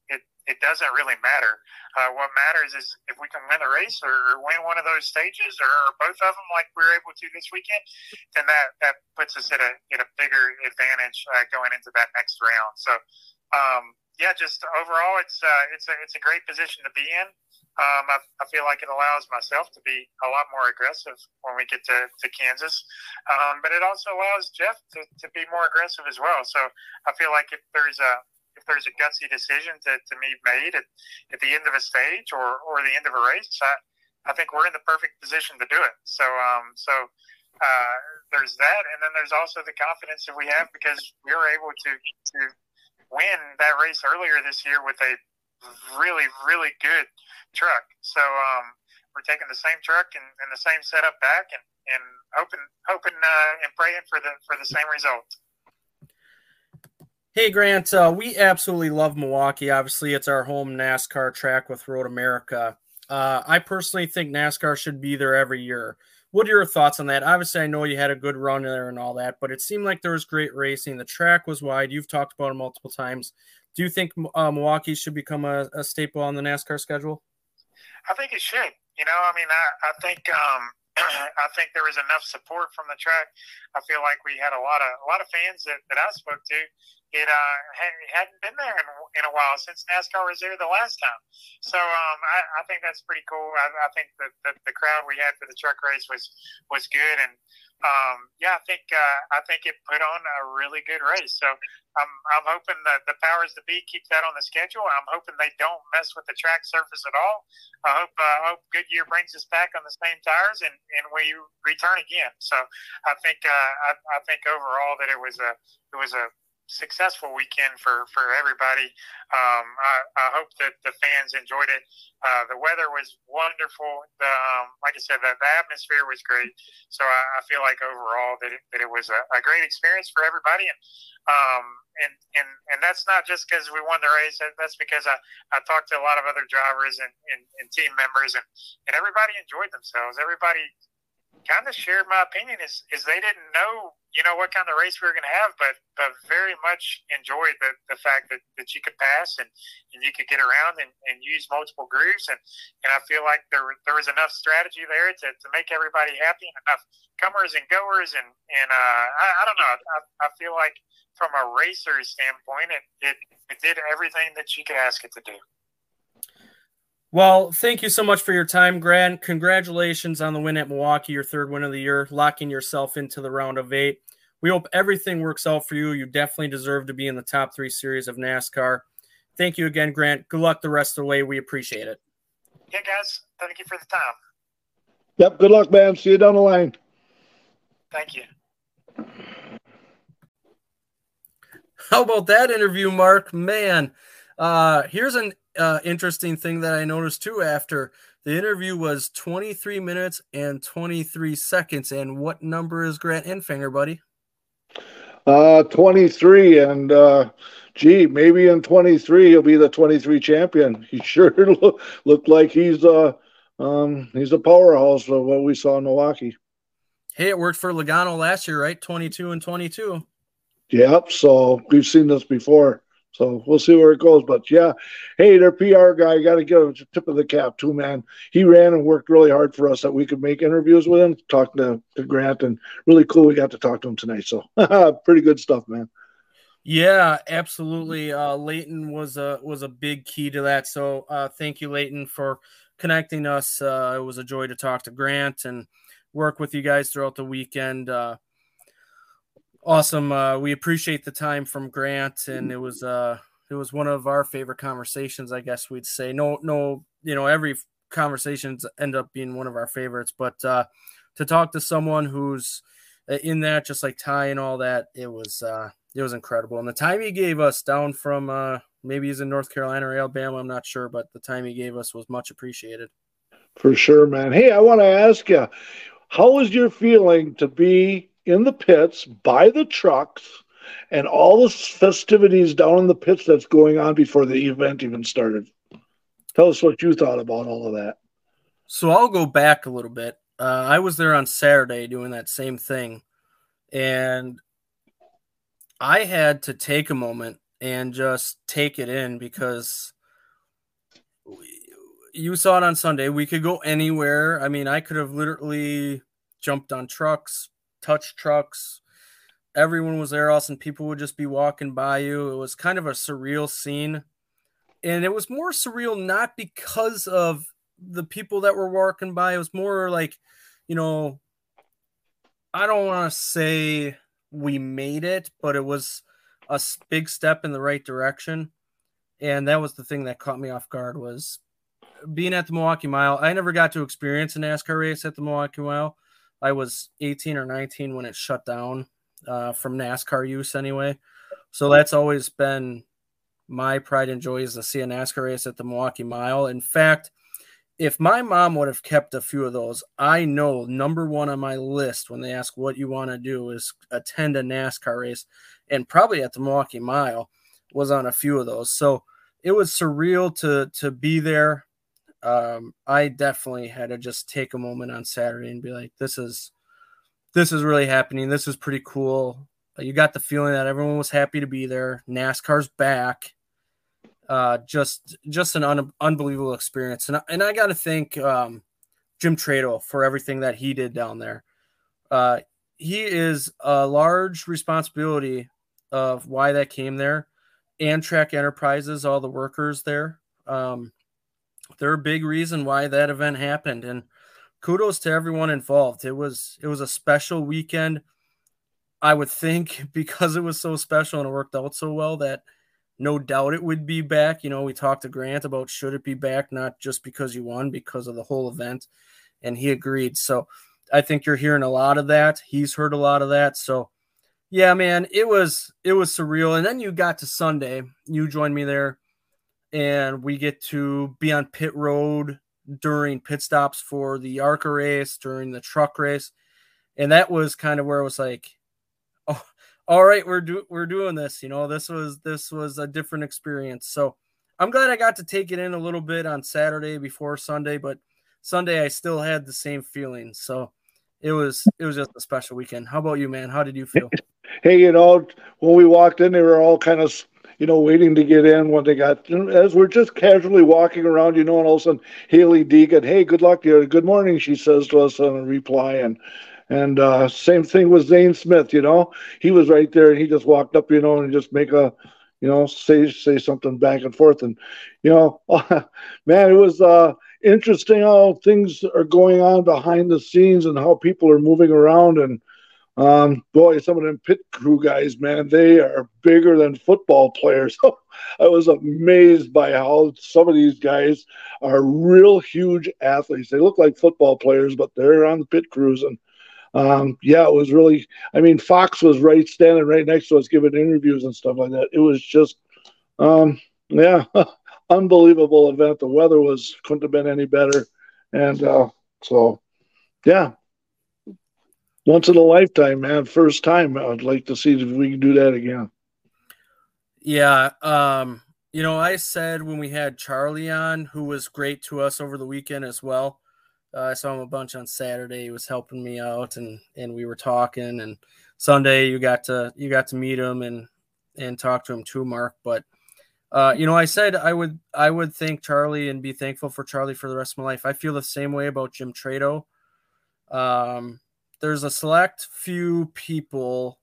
it doesn't really matter. Uh, what matters is if we can win a race or, win one of those stages or, or, both of them like we were able to this weekend, then that, that puts us at a, at a bigger advantage uh, going into that next round. So, um, yeah, just overall, it's uh, it's a it's a great position to be in. Um, I, I, feel like it allows myself to be a lot more aggressive when we get to, to Kansas, um, but it also allows Jeff to, to be more aggressive as well. So I feel like if there's a if there's a gutsy decision to, to be made at, at the end of a stage or, or the end of a race, I, I think we're in the perfect position to do it. So um, so uh, there's that, and then there's also the confidence that we have because we were able to to win that race earlier this year with a really really good truck. So um, we're taking the same truck and, and the same setup back, and, and hoping hoping uh, and praying for the for the same result. Hey Grant, uh, we absolutely love Milwaukee. Obviously, it's our home NASCAR track with Road America. Uh, I personally think NASCAR should be there every year. What are your thoughts on that? Obviously, I know you had a good run there and all that, but it seemed like there was great racing. The track was wide. You've talked about it multiple times. Do you think uh, Milwaukee should become a, a staple on the NASCAR schedule? I think it should. You know, I mean, I, I think um, I think there was enough support from the track. I feel like we had a lot of a lot of fans that, that I spoke to. It uh, hadn't been there in, in a while since NASCAR was there the last time. So um, I, I think that's pretty cool. I, I think that the, the crowd we had for the truck race was was good, and um, yeah, I think uh, I think it put on a really good race. So I'm I'm hoping that the powers that be keep that on the schedule. I'm hoping they don't mess with the track surface at all. I hope uh, I hope Goodyear brings us back on the same tires and, and we return again. So I think uh, I, I think overall that it was a it was a successful weekend for for everybody. Um, I, I, hope that the fans enjoyed it. Uh, the weather was wonderful. The, um, like I said, the, the, atmosphere was great. So I, I feel like overall that it, that it was a, a, great experience for everybody. And um, and and and that's not just because we won the race. That's because I, I talked to a lot of other drivers and, and, and team members, and, and everybody enjoyed themselves. Everybody kind of shared my opinion is is they didn't know you know what kind of race we were going to have, but but very much enjoyed the, the fact that, that you could pass and, and you could get around and, and use multiple grooves. And, and I feel like there there was enough strategy there to, to make everybody happy and enough comers and goers. And and uh, I, I don't know. I, I feel like from a racer standpoint it, it it did everything that you could ask it to do. Well, thank you so much for your time, Grant. Congratulations on the win at Milwaukee, your third win of the year, locking yourself into the round of eight. We hope everything works out for you. You definitely deserve to be in the top three series of NASCAR. Thank you again, Grant. Good luck the rest of the way. We appreciate it. Yeah, guys. Thank you for the time. Yep. Good luck, man. See you down the line. Thank you. How about that interview, Mark? Man, uh, here's an uh, interesting thing that I noticed too after the interview was 23 minutes and 23 seconds. And what number is Grant Enfinger, buddy? Uh, 23. And uh, gee, maybe in 23 he'll be the 23 champion. He sure look, looked like he's uh, um, he's a powerhouse of what we saw in Milwaukee. Hey, it worked for Logano last year, right? 22 and 22. Yep. So we've seen this before. So we'll see where it goes. But yeah, hey, their PR guy got to give a tip of the cap too, man. He ran and worked really hard for us that we could make interviews with him, talk to, to Grant, and really cool. We got to talk to him tonight. So pretty good stuff, man. Yeah, absolutely. Uh, Leighton was a was a big key to that. So uh, thank you, Leighton, for connecting us. Uh, it was a joy to talk to Grant and work with you guys throughout the weekend. Uh, Awesome. Uh, we appreciate the time from Grant, and it was uh, it was one of our favorite conversations. I guess we'd say no, no, you know, every conversations end up being one of our favorites, but uh, to talk to someone who's uh, in that, just like Ty and all that, it was uh, it was incredible. And the time he gave us down from uh, maybe he's in North Carolina or Alabama, I'm not sure, but the time he gave us was much appreciated. For sure, man. Hey, I want to ask you, how was your feeling to be in the pits by the trucks and all the festivities down in the pits that's going on before the event even started. Tell us what you thought about all of that. So I'll go back a little bit. Uh, I was there on Saturday doing that same thing, and I had to take a moment and just take it in because you saw it on Sunday. We could go anywhere. I mean, I could have literally jumped on trucks, touch trucks. Everyone was there, and people would just be walking by you. It was kind of a surreal scene. And it was more surreal not because of the people that were walking by. It was more like, you know, I don't want to say we made it, but it was a big step in the right direction. And that was the thing that caught me off guard was being at the Milwaukee Mile. I never got to experience a NASCAR race at the Milwaukee Mile. I was 18 or 19 when it shut down uh, from NASCAR use anyway. So that's always been my pride and joy is to see a NASCAR race at the Milwaukee Mile. In fact, if my mom would have kept a few of those, I know number one on my list when they ask what you want to do is attend a NASCAR race, and probably at the Milwaukee Mile was on a few of those. So it was surreal to to be there um, I definitely had to just take a moment on Saturday and be like, this is this is really happening. This is pretty cool. You got the feeling that everyone was happy to be there. NASCAR's back. Uh, just just an un- unbelievable experience, and I, and I got to thank um, Jim Trado for everything that he did down there. Uh, he is a large responsibility of why that came there. Amtrak Enterprises, all the workers there. Um, they're a big reason why that event happened. And kudos to everyone involved. It was it was a special weekend. I would think because it was so special and it worked out so well that no doubt it would be back. You know, we talked to Grant about should it be back, not just because you won, because of the whole event. And he agreed. So I think you're hearing a lot of that. He's heard a lot of that. So yeah, man, it was it was surreal. And then you got to Sunday. You joined me there and we get to be on pit road during pit stops for the ARCA race, during the truck race. And that was kind of where it was like, oh, all right, we're do we're doing this. You know, this was this was a different experience. So I'm glad I got to take it in a little bit on Saturday before Sunday, but Sunday I still had the same feeling. So it was it was just a special weekend. How about you, man? How did you feel? Hey, you know, when we walked in, they were all kind of you know, waiting to get in when they got, as we're just casually walking around, you know, and all of a sudden Hailie Deegan, hey, good luck to you. Good morning, she says to us on a reply. And, and uh, same thing with Zane Smith, you know, he was right there and he just walked up, you know, and just make a, you know, say, say something back and forth. And, you know, man, it was, uh, interesting how things are going on behind the scenes and how people are moving around and um, boy, some of them pit crew guys, man, they are bigger than football players. I was amazed by how some of these guys are real huge athletes. They look like football players, but they're on the pit crews. And um, yeah, it was really, I mean, Fox was right standing right next to us giving interviews and stuff like that. It was just, um, yeah, unbelievable event. The weather was, couldn't have been any better. And uh, so, yeah, once in a lifetime, man. First time. I'd like to see if we can do that again. Yeah. Um, you know, I said when we had Charlie on, who was great to us over the weekend as well. Uh, I saw him a bunch on Saturday. He was helping me out, and and we were talking. And Sunday, you got to you got to meet him and and talk to him too, Mark. But uh, you know, I said I would I would thank Charlie and be thankful for Charlie for the rest of my life. I feel the same way about Jim Trado. Um, there's a select few people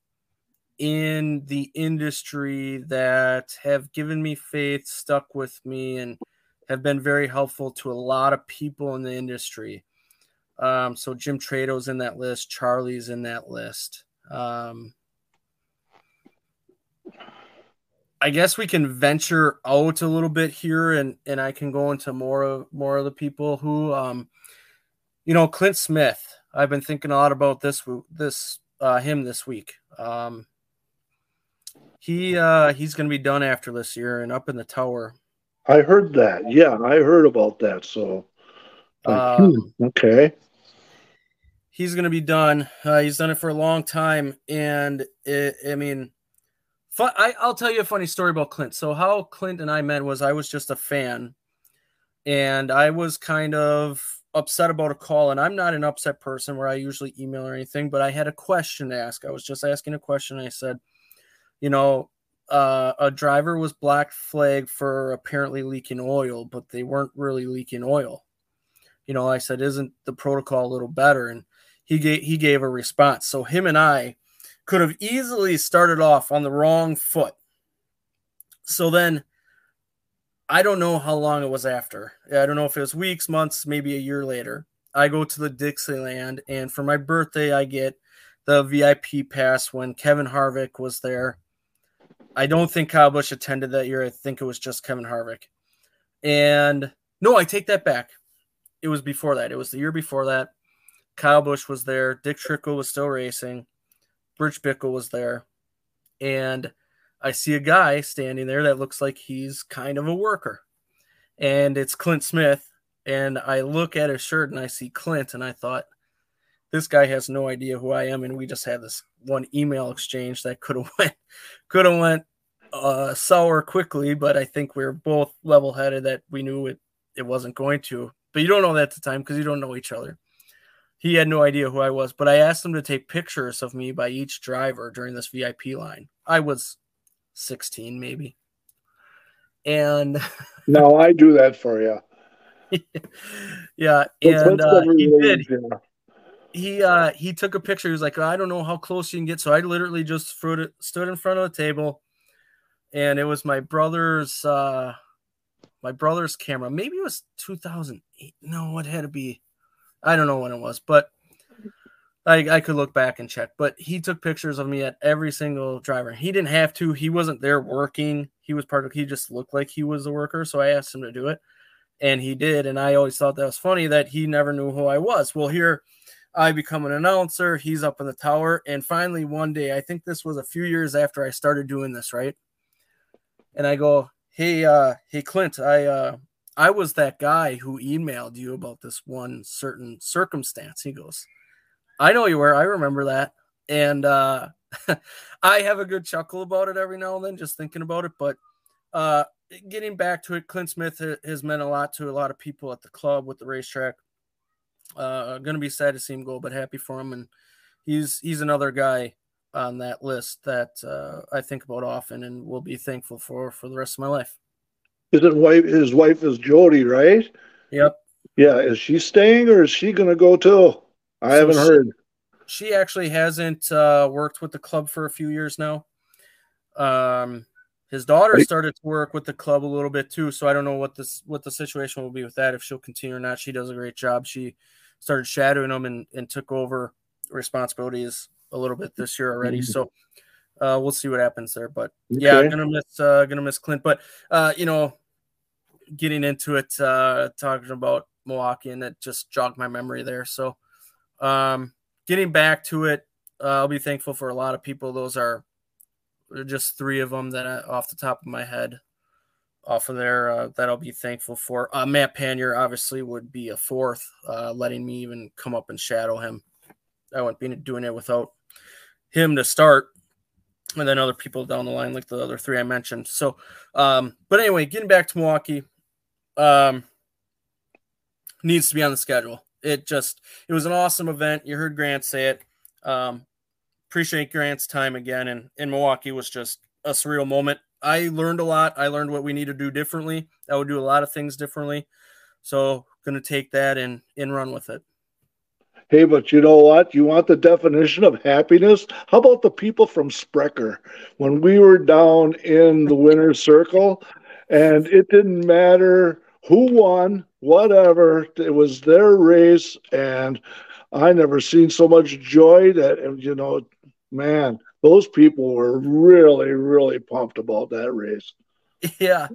in the industry that have given me faith, stuck with me, and have been very helpful to a lot of people in the industry. Um, so Jim Trado's in that list, Charlie's in that list. Um, I guess we can venture out a little bit here, and and I can go into more of more of the people who, um, you know, Clint Smith. I've been thinking a lot about this this uh, him this week. Um, he uh, he's going to be done after this year and up in the tower. I heard that. Yeah, I heard about that. So, um, okay. He's going to be done. Uh, he's done it for a long time, and it, I mean, fun, I, I'll tell you a funny story about Clint. So, how Clint and I met was I was just a fan, and I was kind of upset about a call, and I'm not an upset person where I usually email or anything, but I had a question to ask. I was just asking a question. I said, you know, uh, a driver was black flag for apparently leaking oil, but they weren't really leaking oil. You know, I said, isn't the protocol a little better? And he gave he gave a response. So him and I could have easily started off on the wrong foot. So then I don't know how long it was after. I don't know if it was weeks, months, maybe a year later. I go to the Dixieland, and for my birthday, I get the VIP pass when Kevin Harvick was there. I don't think Kyle Busch attended that year. I think it was just Kevin Harvick. And no, I take that back. It was before that. It was the year before that. Kyle Busch was there. Dick Trickle was still racing. Rich Bickle was there. And – I see a guy standing there that looks like he's kind of a worker. And it's Clint Smith. And I look at his shirt and I see Clint, and I thought, this guy has no idea who I am. And we just had this one email exchange that could have went could have went uh, sour quickly, but I think we are both level headed that we knew it it wasn't going to. But you don't know that at the time because you don't know each other. He had no idea who I was, but I asked him to take pictures of me by each driver during this VIP line. I was 16 maybe. And no, I do that for you. yeah, and uh, he did. He uh he took a picture. He was like, I don't know how close you can get, so I literally just stood stood in front of the table, and it was my brother's uh my brother's camera. Maybe it was 2008. No, it had to be. I don't know when it was, but I, I could look back and check, but he took pictures of me at every single driver. He didn't have to. He wasn't there working. He was part of. He just looked like he was a worker, so I asked him to do it, and he did. And I always thought that was funny that he never knew who I was. Well, here I become an announcer. He's up in the tower, and finally one day, I think this was a few years after I started doing this, right? And I go, "Hey, uh, hey, Clint, I uh, I was that guy who emailed you about this one certain circumstance." He goes I know you were. I remember that. And uh, I have a good chuckle about it every now and then, just thinking about it. But uh, getting back to it, Clint Smith has meant a lot to a lot of people at the club with the racetrack. Uh, gonna be sad to see him go, but happy for him. And he's he's another guy on that list that uh, I think about often and will be thankful for for the rest of my life. Is it wife? His wife is Jody, right? Yep. Yeah. Is she staying or is she going to go too? I So haven't heard. She actually hasn't uh, worked with the club for a few years now. Um, his daughter started to work with the club a little bit too, so I don't know what this what the situation will be with that if she'll continue or not. She does a great job. She started shadowing him and, and took over responsibilities a little bit this year already. Mhm. So uh, we'll see what happens there. But yeah, Okay. gonna miss uh, gonna miss Clint. But uh, you know, getting into it, uh, talking about Milwaukee, and it just jogged my memory there. So um, getting back to it, uh, I'll be thankful for a lot of people. Those are just three of them that I, off the top of my head, off of there uh, that I'll be thankful for. Uh, Matt Panier obviously would be a fourth, uh, letting me even come up and shadow him. I wouldn't be doing it without him to start, and then other people down the line like the other three I mentioned. So, um, but anyway, getting back to Milwaukee, um, needs to be on the schedule. It just it was an awesome event. You heard Grant say it. Um, appreciate Grant's time again, and in Milwaukee was just a surreal moment. I learned a lot. I learned what we need to do differently. I would do a lot of things differently. So gonna take that and and run with it. Hey, but you know what? You want the definition of happiness? How about the people from Sprecher? When we were down in the winner's circle, and it didn't matter who won, whatever, it was their race, and I never seen so much joy that, you know, man, those people were really, really pumped about that race. Yeah,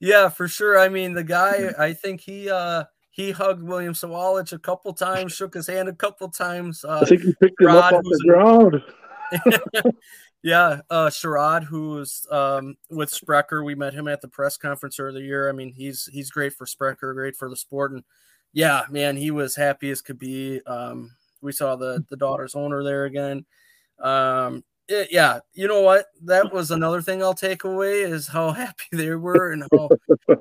yeah, for sure. I mean, the guy, I think he uh he hugged William Sawalich a couple times, shook his hand a couple times. Uh, I think he picked him up Rod, off the ground. yeah, uh Sherrod, who was um with Sprecher. We met him at the press conference earlier. year. I mean, he's he's great for Sprecher, great for the sport. And yeah, man, he was happy as could be. Um we saw the the daughter's owner there again. Um it- yeah, you know what? That was another thing I'll take away is how happy they were and how,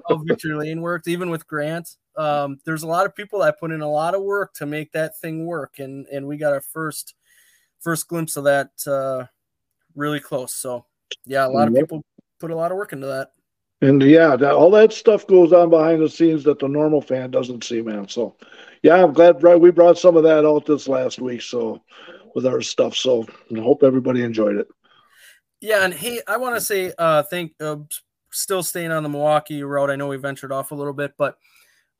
how Victory Lane worked, even with Grant. Um, there's a lot of people that put in a lot of work to make that thing work, and and we got our first first glimpse of that uh, really close. So yeah, a lot of people put a lot of work into that. And yeah, that, all that stuff goes on behind the scenes that the normal fan doesn't see, man. So, yeah, I'm glad right, we brought some of that out this last week. So, with our stuff. So, I hope everybody enjoyed it. Yeah, and hey, I want to say uh thank uh, still staying on the Milwaukee road. I know we ventured off a little bit, but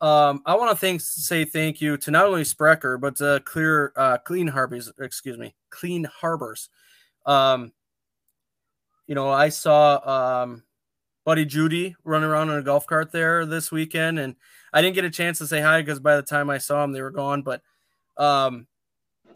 um I want to thank say thank you to not only Sprecher but to Clear uh Clean Harbors, excuse me, Clean Harbors. Um you know, I saw um Buddy Judy running around in a golf cart there this weekend and I didn't get a chance to say hi because by the time I saw them they were gone, but um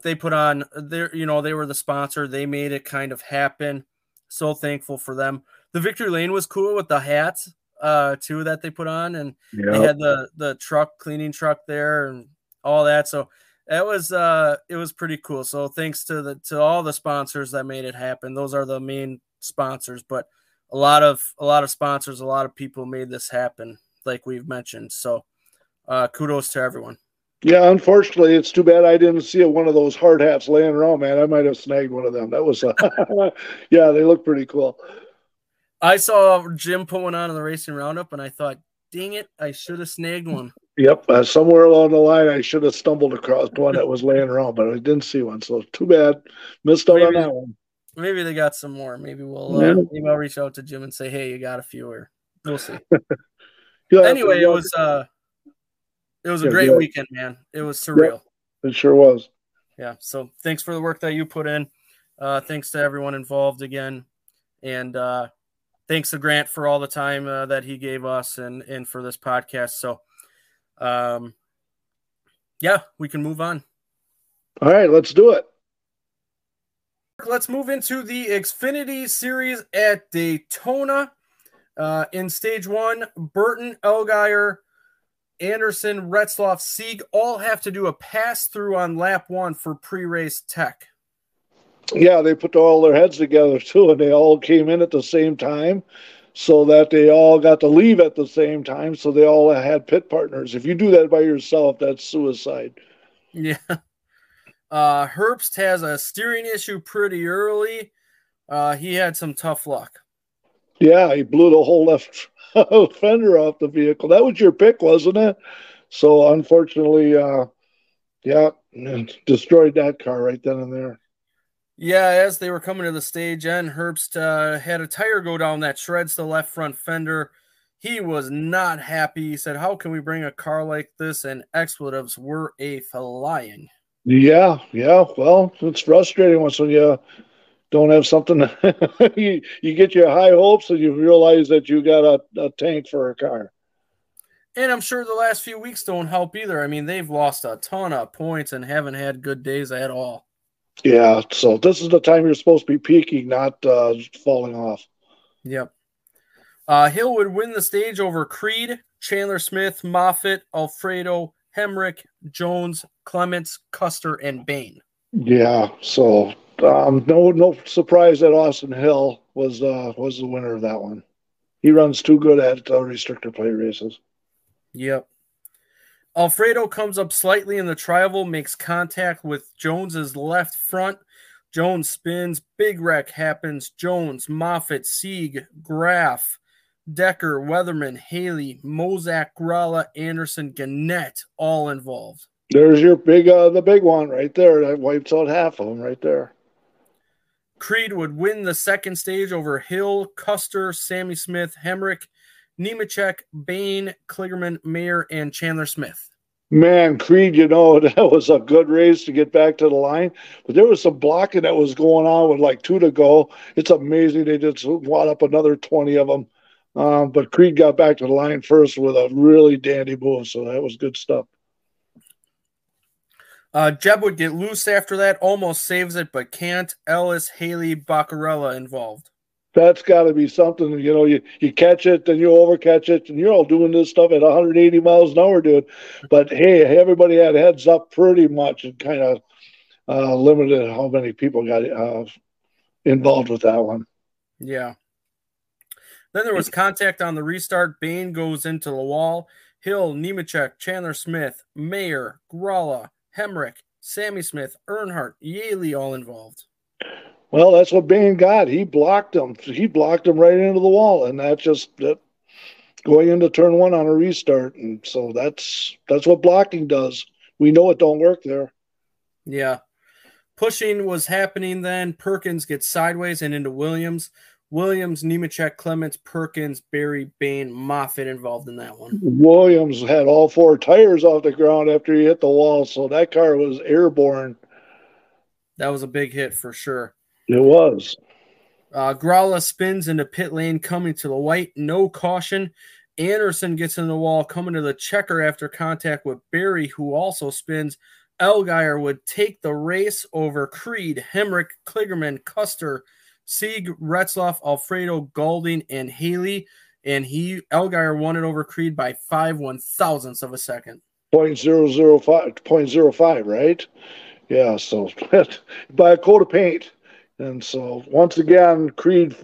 they put on their you know they were the sponsor. They made it kind of happen. So thankful for them. The victory lane was cool with the hats uh too that they put on and they had the the truck cleaning truck there and all that. So that was uh it was pretty cool. So thanks to the to all the sponsors that made it happen. Those are the main sponsors but a lot of a lot of sponsors a lot of people made this happen like we've mentioned so uh kudos to everyone Yeah, unfortunately, it's too bad I didn't see one of those hard hats laying around, man. I might have snagged one of them. That was, uh, yeah, they look pretty cool. I saw Jim put one on in the racing roundup, and I thought, dang it, I should have snagged one. Yep, uh, somewhere along the line, I should have stumbled across one that was laying around, but I didn't see one. So too bad, missed out on that one. Maybe they got some more. Maybe we'll uh, Yeah. maybe I'll reach out to Jim and say, hey, you got a few, or we'll see. You'll have to- anyway, it was uh, it was a Yeah, great yeah. weekend, man. It was surreal. It sure was. Yeah. So thanks for the work that you put in. Uh, thanks to everyone involved again, and uh, thanks to Grant for all the time uh, that he gave us and and for this podcast. So, um, yeah, we can move on. All right, let's do it. Let's move into the Xfinity Series at Daytona. Uh, in stage one, Burton, Allgaier, Anderson, Retzloff, Sieg all have to do a pass through on lap one for pre race tech. Yeah, they put all their heads together too, and they all came in at the same time, so that they all got to leave at the same time. So they all had pit partners. If you do that by yourself, that's suicide. Yeah. Uh, Herbst has a steering issue pretty early. Uh, he had some tough luck. Yeah, he blew the whole left fender off the vehicle. That was your pick, wasn't it? So unfortunately, uh, yeah, destroyed that car right then and there. Yeah, as they were coming to the stage end, Herbst uh, had a tire go down that shreds the left front fender. He was not happy. He said, How can we bring a car like this? And expletives were a flying. Yeah, yeah. Well, it's frustrating once when you don't have something. you, you get your high hopes and you realize that you got a, a tank for a car. And I'm sure the last few weeks don't help either. I mean, they've lost a ton of points and haven't had good days at all. Yeah, so this is the time you're supposed to be peaking, not uh, falling off. Yep. Uh, Hill would win the stage over Creed, Chandler Smith, Moffitt, Alfredo, Hemric, Jones, Clements, Custer, and Bayne. Yeah, so um, no no surprise that Austin Hill was uh, was the winner of that one. He runs too good at uh, restrictor plate races. Yep. Alfredo comes up slightly in the trioval, makes contact with Jones's left front. Jones spins, big wreck happens. Jones, Moffitt, Sieg, Graf, Decker, Weatherman, Haley, Mozak, Grala, Anderson, Gannett, all involved. There's your big, uh, the big one right there. That wipes out half of them right there. Creed would win the second stage over Hill, Custer, Sammy Smith, Hemric, Nemechek, Bayne, Kligerman, Mayer, and Chandler Smith. Man, Creed, you know, that was a good race to get back to the line. But there was some blocking that was going on with like two to go. It's amazing they just wad up another 20 of them. Um, but Creed got back to the line first with a really dandy move. So that was good stuff. Uh, Jeb would get loose after that, almost saves it, but can't. Ellis, Haley, Baccarella involved that's got to be something. You know, you, you catch it, then you overcatch it, and you're all doing this stuff at 180 miles an hour, dude. But hey, everybody had heads up pretty much and kind of uh, limited how many people got uh, involved with that one. Yeah. Then there was contact on the restart. Bayne goes into the wall. Hill, Nemechek, Chandler Smith, Mayer, Grala, Hemric, Sammy Smith, Earnhardt, Yaley all involved. Well, that's what Bayne got. He blocked him. He blocked him right into the wall, and that just that going into turn one on a restart. And so that's that's what blocking does. We know it don't work there. Yeah. Pushing was happening then. Perkins gets sideways and into Williams. Williams, Nemechek, Clements, Perkins, Berry, Bayne, Moffitt involved in that one. Williams had all four tires off the ground after he hit the wall, so that car was airborne. That was a big hit for sure. It was. Uh, Grala spins into pit lane, coming to the white. No caution. Anderson gets in the wall, coming to the checker after contact with Berry, who also spins. Allgaier would take the race over Creed, Hemric, Kligerman, Custer, Sieg, Retzloff, Alfredo, Golding, and Haley. And he Allgaier won it over Creed by five one thousandths of a second. Point zero zero five point zero five, right? Yeah, so by a coat of paint. And so once again, Creed,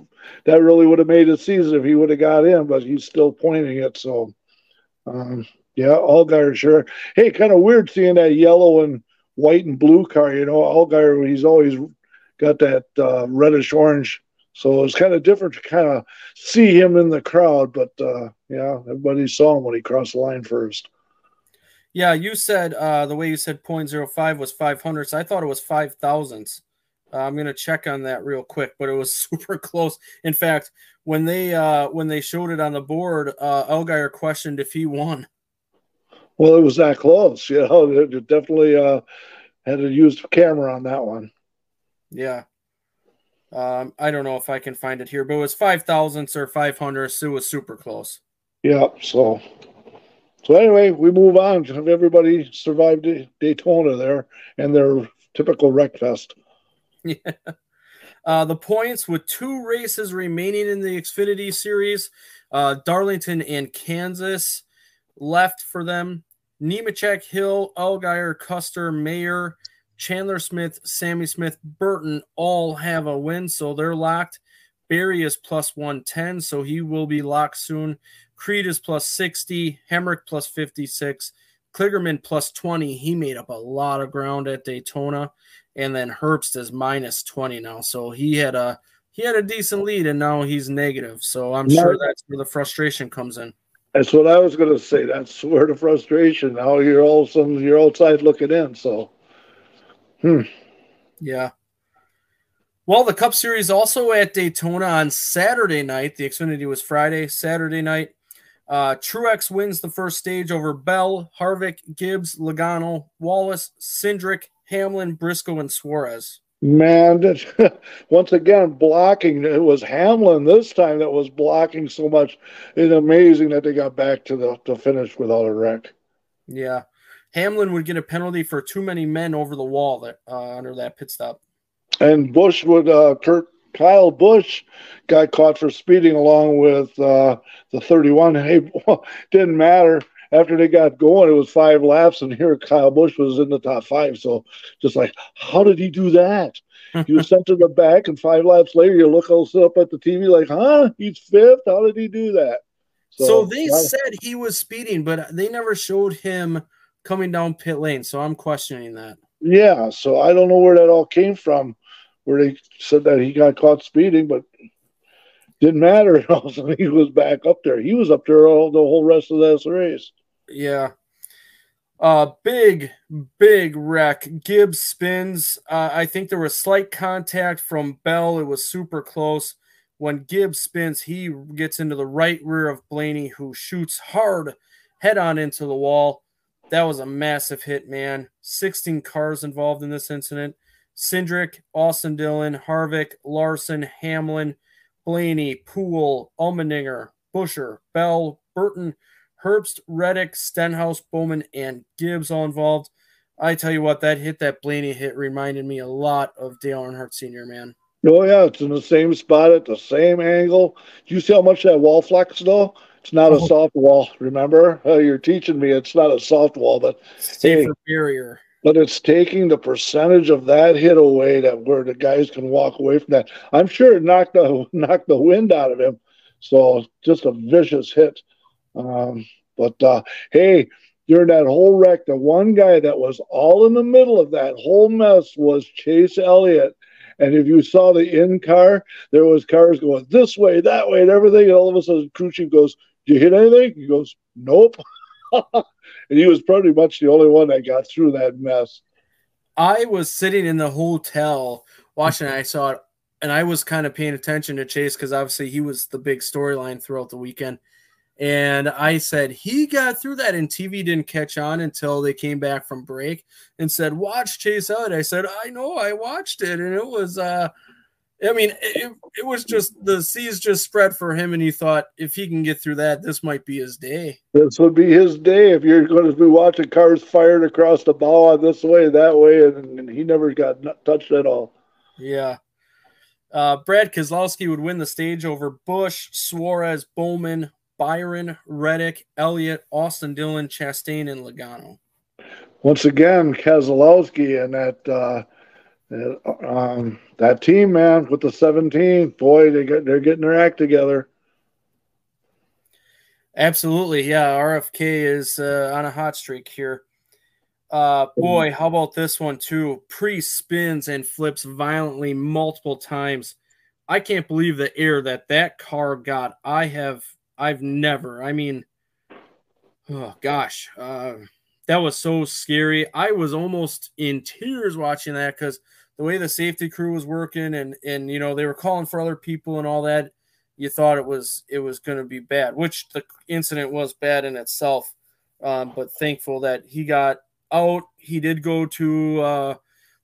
that really would have made it season if he would have got in, but he's still pointing it. So, um, yeah, Allgaier sure. Hey, kind of weird seeing that yellow and white and blue car. You know, Allgaier, he's always got that uh, reddish orange. So it's kind of different to kind of see him in the crowd. But uh, yeah, everybody saw him when he crossed the line first. Yeah, you said uh, the way you said 0.05 was 500. So I thought it was 5 thousandths. Uh, I'm gonna check on that real quick, but it was super close. In fact, when they uh, when they showed it on the board, uh, questioned if he won. Well, it was that close. You know, it definitely uh, had to use the camera on that one. Yeah. Um, I don't know if I can find it here, but it was five thousandths or five hundredths. It was super close. Yeah. So, so anyway, we move on. Everybody survived Daytona there and their typical wreck fest. Yeah. Uh, the points with two races remaining in the Xfinity series, uh, Darlington and Kansas left for them. Nemechek, Hill, Allgaier, Custer, Mayer, Chandler Smith, Sammy Smith, Burton all have a win, so they're locked. Berry is plus 110, so he will be locked soon. Creed is plus 60, Hemric plus 56, Kligerman plus 20. He made up a lot of ground at Daytona. And then Herbst is minus 20 now. So he had a he had a decent lead and now he's negative. So I'm Yeah. sure that's where the frustration comes in. That's what I was going to say. That's where the frustration. Now you're all sudden you're outside looking in. So Yeah. Well, the Cup Series also at Daytona on Saturday night. The Xfinity was Friday, Saturday night. Uh, Truex wins the first stage over Bell, Harvick, Gibbs, Logano, Wallace, Cindric, Hamlin, Briscoe, and Suarez. man, once again blocking. It was Hamlin this time that was blocking so much. It's amazing that they got back to the to finish without a wreck. Yeah. Hamlin would get a penalty for too many men over the wall that, uh, under that pit stop. And Busch would uh, Kurt Kyle Busch got caught for speeding along with uh, the 31. Hey, didn't matter. After they got going, it was five laps, and here Kyle Busch was in the top five. So, just like, how did he do that? He was sent to the back, and five laps later, you look all sit up at the TV like, huh? He's fifth. How did he do that? So, they yeah. said he was speeding, but they never showed him coming down pit lane. So I'm questioning that. Yeah, so I don't know where that all came from, where they said that he got caught speeding, but didn't matter. All of a sudden, he was back up there. He was up there all the whole rest of this race. Yeah. Uh, big, big wreck. Gibbs spins. Uh, I think there was slight contact from Bell. It was super close. When Gibbs spins, he gets into the right rear of Blaney, who shoots hard head on into the wall. That was a massive hit, man. 16 cars involved in this incident. Cindric, Austin Dillon, Harvick, Larson, Hamlin, Blaney, Poole, Allmendinger, Buescher, Bell, Burton, Herbst, Reddick, Stenhouse, Bowman, and Gibbs all involved. I tell you what, that hit, that Blaney hit, reminded me a lot of Dale Earnhardt Sr., man. Oh yeah, it's in the same spot at the same angle. Do you see how much that wall flexed, though? It's not a Oh. soft wall. Remember, uh, you're teaching me it's not a soft wall, but Safer barrier. but it's taking the percentage of that hit away that where the guys can walk away from that. I'm sure it knocked the knocked the wind out of him. So just a vicious hit. Um, but uh, hey, during that whole wreck, the one guy that was all in the middle of that whole mess was Chase Elliott. And if you saw the in car, there was cars going this way, that way, and everything. And all of a sudden, crew chief goes, "Did you hit anything?" He goes, "Nope." and he was pretty much the only one that got through that mess. I was sitting in the hotel watching. I saw it, and I was kind of paying attention to Chase because obviously he was the big storyline throughout the weekend. And I said he got through that, and TV didn't catch on until they came back from break and said, "Watch Chase out." I said, "I know, I watched it, and it was." uh I mean, it, it was just the seas just spread for him, and he thought if he can get through that, this might be his day. This would be his day if you're going to be watching cars fired across the bow this way, that way, and, and he never got touched at all. Yeah. Uh, Brad Keselowski would win the stage over Busch, Suarez, Bowman, Byron, Reddick, Elliott, Austin Dillon, Chastain, and Logano. Once again, Keselowski and that uh, that, um, that team, man, with the 17, boy, they get they're getting their act together. Absolutely. Yeah. RFK is uh, on a hot streak here. Uh, boy, how about this one too? Preece spins and flips violently multiple times. I can't believe the air that that car got. I have, I've never, I mean, oh gosh, uh, that was so scary. I was almost in tears watching that because the way the safety crew was working and, and, you know, they were calling for other people and all that you thought it was it was going to be bad, which the incident was bad in itself. Um, but thankful that he got out. He did go to uh,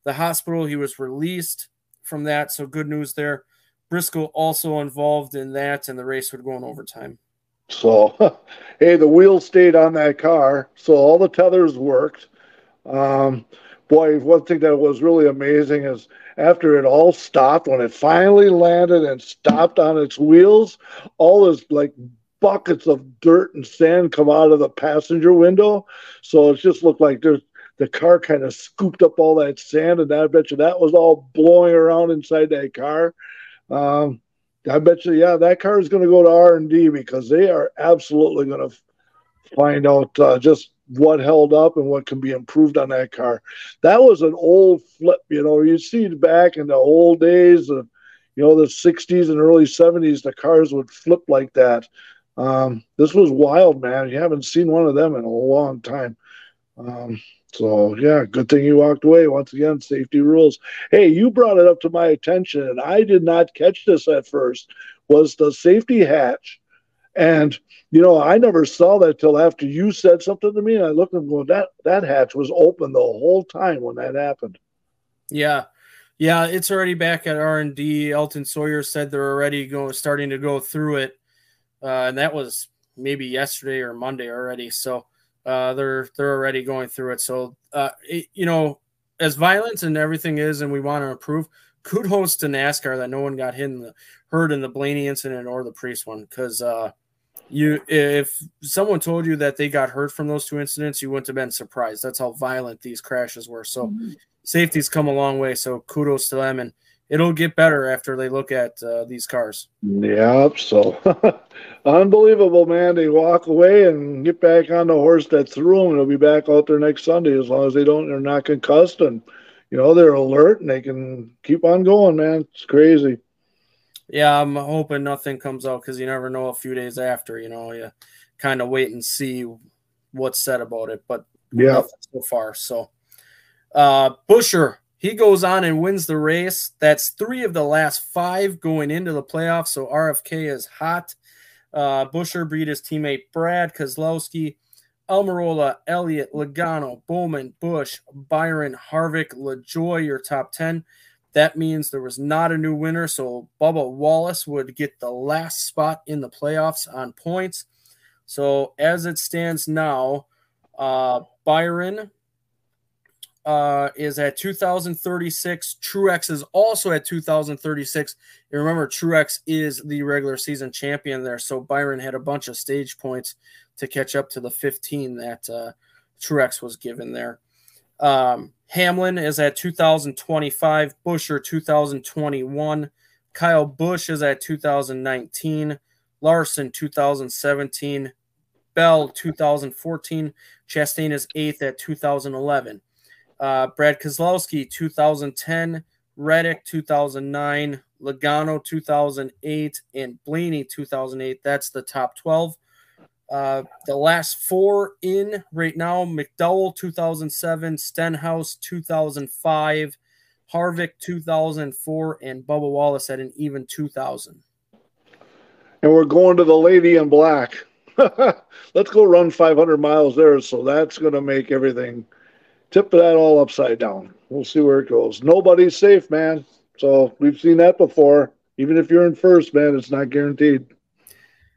the hospital. He was released from that, so good news there. Briscoe also involved in that, and the race would go in overtime. So, hey, the wheels stayed on that car, so all the tethers worked. Um, boy, one thing that was really amazing is after it all stopped, when it finally landed and stopped on its wheels, all this like buckets of dirt and sand come out of the passenger window. So it just looked like there's the car kind of scooped up all that sand, and I bet you that was all blowing around inside that car. Um, I bet you, yeah, that car is going to go to R and D because they are absolutely going to find out uh, just what held up and what can be improved on that car. That was an old flip, you know. You see back in the old days of, you know, the 60s and early 70s, the cars would flip like that. Um, this was wild, man. You haven't seen one of them in a long time. Um, so yeah, good thing you walked away. Once again, safety rules. Hey, you brought it up to my attention, and I did not catch this at first. Was the safety hatch, and you know I never saw that till after you said something to me, and I looked and go, that that hatch was open the whole time when that happened. Yeah, yeah, it's already back at R and D. Elton Sawyer said they're already going starting to go through it, uh, and that was maybe yesterday or Monday already. So uh, they're they're already going through it. So uh, it, you know, as violence and everything is, and we want to improve. Kudos to NASCAR that no one got hit in the, hurt in the Blaney incident or the Preece one, because uh, you if someone told you that they got hurt from those two incidents, you wouldn't have been surprised. That's how violent these crashes were. So mm-hmm. safety's come a long way. So kudos to them and it'll get better after they look at uh, these cars. Yep. So unbelievable, man. They walk away and get back on the horse that threw them. They'll be back out there next Sunday as long as they don't, they're not concussed and, you know, they're alert and they can keep on going, man. It's crazy. Yeah, I'm hoping nothing comes out because you never know a few days after, you know, you kind of wait and see what's said about it. But yeah, so far. So, uh, Buescher he goes on and wins the race. That's three of the last five going into the playoffs. So RFK is hot. Uh, Buescher beat his teammate Brad Keselowski, Almirola, Elliott, Logano, Bowman, Busch, Byron, Harvick, LaJoie, your top 10. That means there was not a new winner. So Bubba Wallace would get the last spot in the playoffs on points. So as it stands now, uh, Byron, uh, is at 2036. Truex is also at 2036. And remember, Truex is the regular season champion there. So Byron had a bunch of stage points to catch up to the 15 that uh, Truex was given there. Um, Hamlin is at 2025. Buescher 2021. Kyle Busch is at 2019. Larson 2017. Bell 2014. Chastain is eighth at 2011. Uh, Brad Keselowski, 2010, Reddick, 2009, Logano, 2008, and Blaney, 2008. That's the top 12. Uh, the last four in right now McDowell, 2007, Stenhouse, 2005, Harvick, 2004, and Bubba Wallace at an even 2000. And we're going to the lady in black. Let's go run 500 miles there. So that's going to make everything – tip that all upside down. We'll see where it goes. Nobody's safe, man. So we've seen that before. Even if you're in first, man, it's not guaranteed.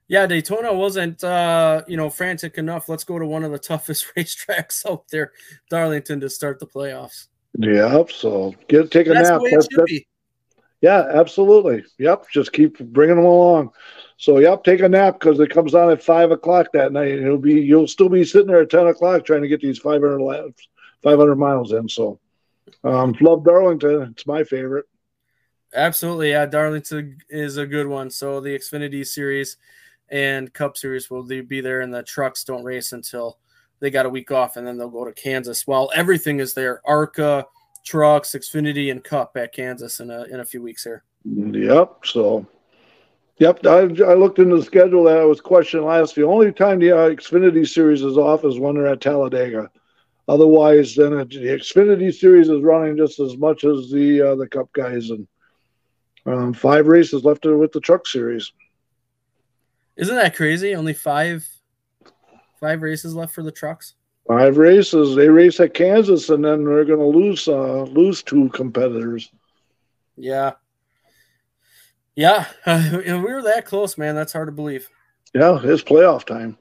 Yeah, Daytona wasn't uh, you know, frantic enough. Let's go to one of the toughest racetracks out there, Darlington, to start the playoffs. Yep. So get take a that's nap. That's, that's, yeah, absolutely. Yep. Just keep bringing them along. So yep, take a nap because it comes on at five o'clock that night. It'll be you'll still be sitting there at ten o'clock trying to get these five hundred laps 500 miles in. So, um, love Darlington. It's my favorite. Absolutely, yeah. Darlington is a good one. So the Xfinity Series and Cup Series will be there, and the trucks don't race until they got a week off, and then they'll go to Kansas. While everything is there, ARCA, trucks, Xfinity, and Cup at Kansas in a in a few weeks here. Yep. So, yep. I, I looked into the schedule that I was questioned last. The only time the uh, Xfinity Series is off is when they're at Talladega. Otherwise, then the Xfinity Series is running just as much as the uh, the Cup guys, and um, five races left with the Truck Series. Isn't that crazy? Only five five races left for the trucks. Five races. They race at Kansas, and then they're going to lose uh, lose two competitors. Yeah, yeah, we were that close, man. That's hard to believe. Yeah, it's playoff time.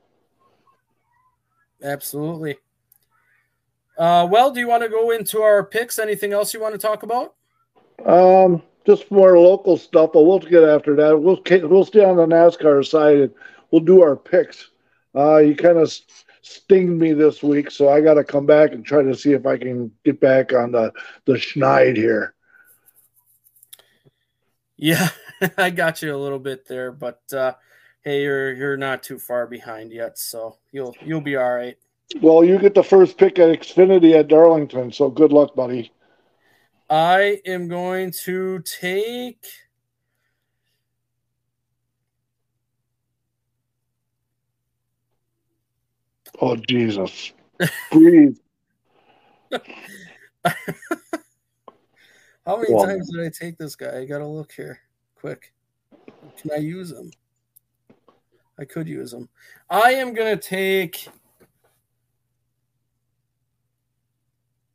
Absolutely. Uh, well, do you want to go into our picks? Anything else you want to talk about? Um, just more local stuff, but we'll get after that. We'll we'll stay on the NASCAR side and we'll do our picks. Uh, you kind of stinged me this week, so I got to come back and try to see if I can get back on the the schneid here. Yeah, I got you a little bit there, but uh, hey, you're you're not too far behind yet, so you'll you'll be all right. Well, you get the first pick at Xfinity at Darlington, so good luck, buddy. I am going to take. Oh Jesus! Breathe. How many Well- times did I take this guy? I gotta look here, quick. Can I use him? I could use him. I am gonna take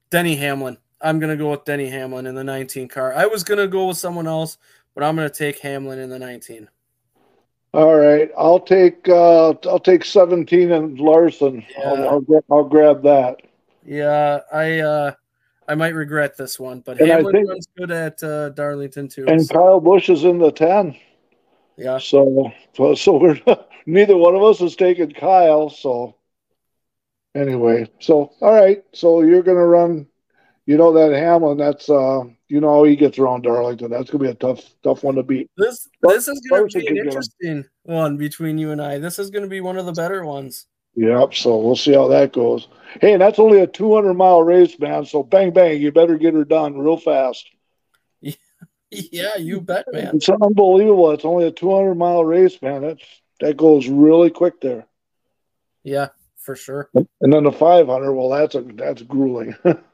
Denny Hamlin. I'm gonna go with Denny Hamlin in the 19 car. I was gonna go with someone else, but I'm gonna take Hamlin in the 19. All right, I'll take uh, I'll take seventeen and Larson. I'll, I'll, gra- I'll grab that. Yeah, I uh I might regret this one, but And Hamlin think- runs good at uh, Darlington too. And so- Kyle Busch is in the ten. yeah, So so, so we're neither one of us is taking Kyle. So anyway, so all right, so you're gonna run. You know that Hamlin. That's uh, you know how he gets around Darlington. That's gonna be a tough tough one to beat. this Lar- this is gonna be an interesting one between you and I. This is going to be one of the better ones. Yep. So we'll see how that goes. Hey, and that's only a 200 mile race, man. So bang bang, you better get her done real fast. Yeah, you bet, man. It's unbelievable. It's only a 200 mile race, man. That's that goes really quick there. Yeah, for sure. And then the 500, well, that's a that's grueling.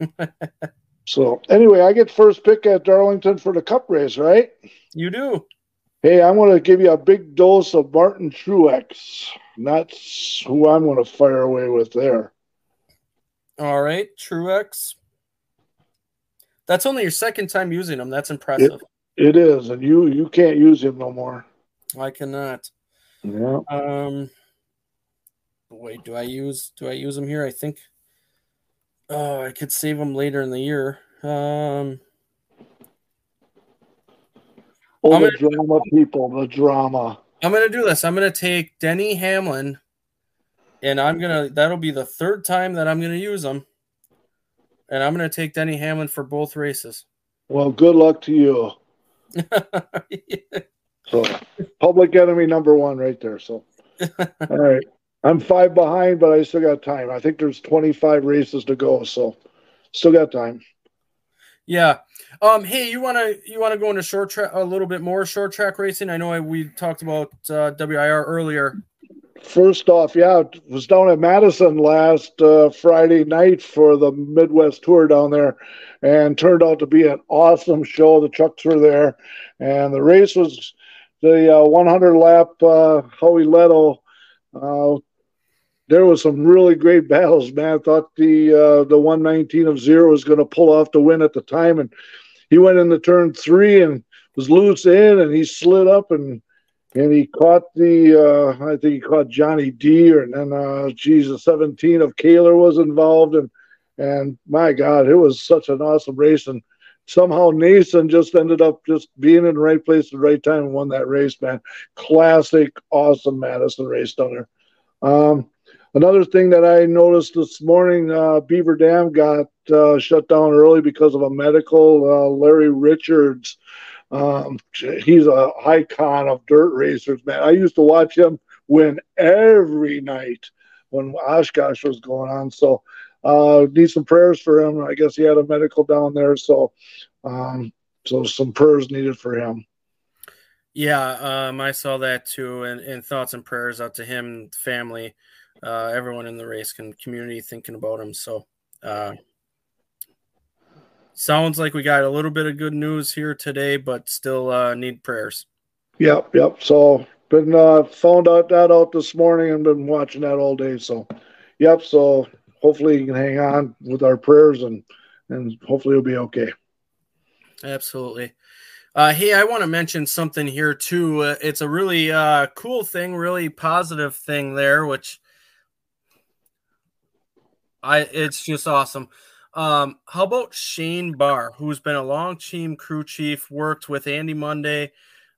so anyway, I get first pick at Darlington for the Cup race, right? You do. Hey, I'm going to give you a big dose of Martin Truex. That's who I'm going to fire away with there. All right, Truex. That's only your second time using them. That's impressive. It is, and you you can't use him no more. I cannot. Yeah. Um, wait, do I use do I use them here? I think. Oh, I could save them later in the year. Um, Oh, I'm the drama, people, the drama. I'm gonna do this. I'm gonna take Denny Hamlin, and I'm gonna. That'll be the third time that I'm gonna use them, and I'm gonna take Denny Hamlin for both races. Well, good luck to you. So, public enemy number one right there. So, all right. I'm five behind, but I still got time. I think there's 25 races to go, so still got time. Yeah. Um. Hey, you wanna you wanna go into short track a little bit more short track racing? I know I, we talked about uh, WIR earlier. First off, yeah, it was down at Madison last uh, Friday night for the Midwest tour down there, and turned out to be an awesome show. The trucks were there, and the race was the uh, 100 lap uh, Howie Lettow. There was some really great battles, man. I thought the uh, the 119 of zero was going to pull off the win at the time, and he went into turn three and was loose in, and he slid up and and he caught the uh, I think he caught Johnny D and then uh Jesus 17 of Kaler was involved and and my God it was such an awesome race and somehow Nason just ended up just being in the right place at the right time and won that race man classic awesome Madison race there um another thing that I noticed this morning uh Beaver Dam got uh, shut down early because of a medical uh, Larry Richards um, he's a icon of dirt racers, man. I used to watch him win every night when Oshkosh was going on. So, uh, need some prayers for him. I guess he had a medical down there, so, um, so some prayers needed for him. Yeah, um, I saw that too, and, and thoughts and prayers out to him, family, uh, everyone in the race and community thinking about him. So, uh, sounds like we got a little bit of good news here today, but still uh, need prayers. Yep, yep. So, been uh, found out that out this morning and been watching that all day. So, yep. So, hopefully, he can hang on with our prayers and and hopefully, he'll be okay. Absolutely. Uh, hey, I want to mention something here too. Uh, it's a really uh, cool thing, really positive thing there, which I it's just awesome. Um, how about Shane Barr, who's been a long team crew chief, worked with Andy Monday,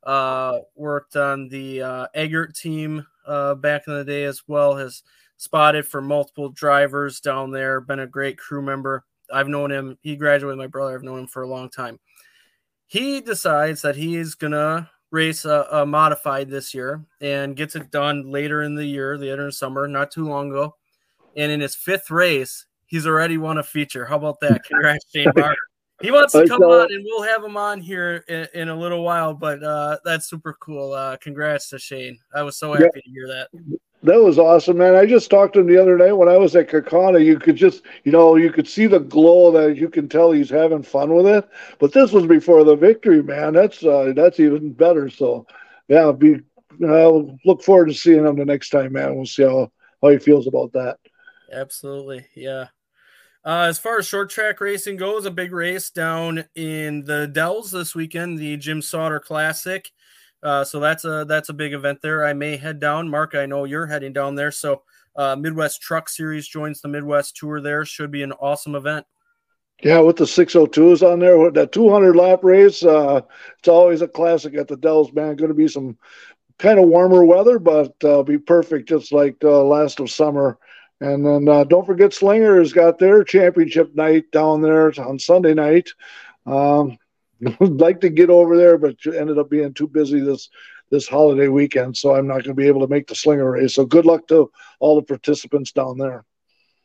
uh, worked on the uh, Eggert team uh, back in the day as well, has spotted for multiple drivers down there, been a great crew member. I've known him. He graduated my brother. I've known him for a long time. He decides that he is gonna race a, a modified this year and gets it done later in the year, later in summer, not too long ago. And in his fifth race, he's already won a feature. How about that? Congrats, Shane. He wants to come on, and we'll have him on here in, in a little while. But uh, that's super cool. Uh, congrats to Shane. I was so happy yeah. to hear that. That was awesome, man. I just talked to him the other day when I was at Kaukauna. You could just, you know, you could see the glow that you can tell he's having fun with it. But this was before the victory, man. That's uh, that's even better. So, yeah, be uh, look forward to seeing him the next time, man. We'll see how how he feels about that. Absolutely, yeah. Uh, as far as short track racing goes, a big race down in the Dells this weekend, the Jim Sauter Classic. Uh, so that's a that's a big event there. I may head down. Mark, I know you're heading down there. So uh, Midwest Truck Series joins the Midwest Tour there. Should be an awesome event. Yeah, with the 602s on there, that 200 lap race, uh, it's always a classic at the Dells, man. Going to be some kind of warmer weather, but uh, be perfect, just like uh, last of summer. And then uh, don't forget, Slinger has got their championship night down there on Sunday night. Um, would like to get over there, but ended up being too busy this this holiday weekend, so I'm not going to be able to make the slinger race. So good luck to all the participants down there.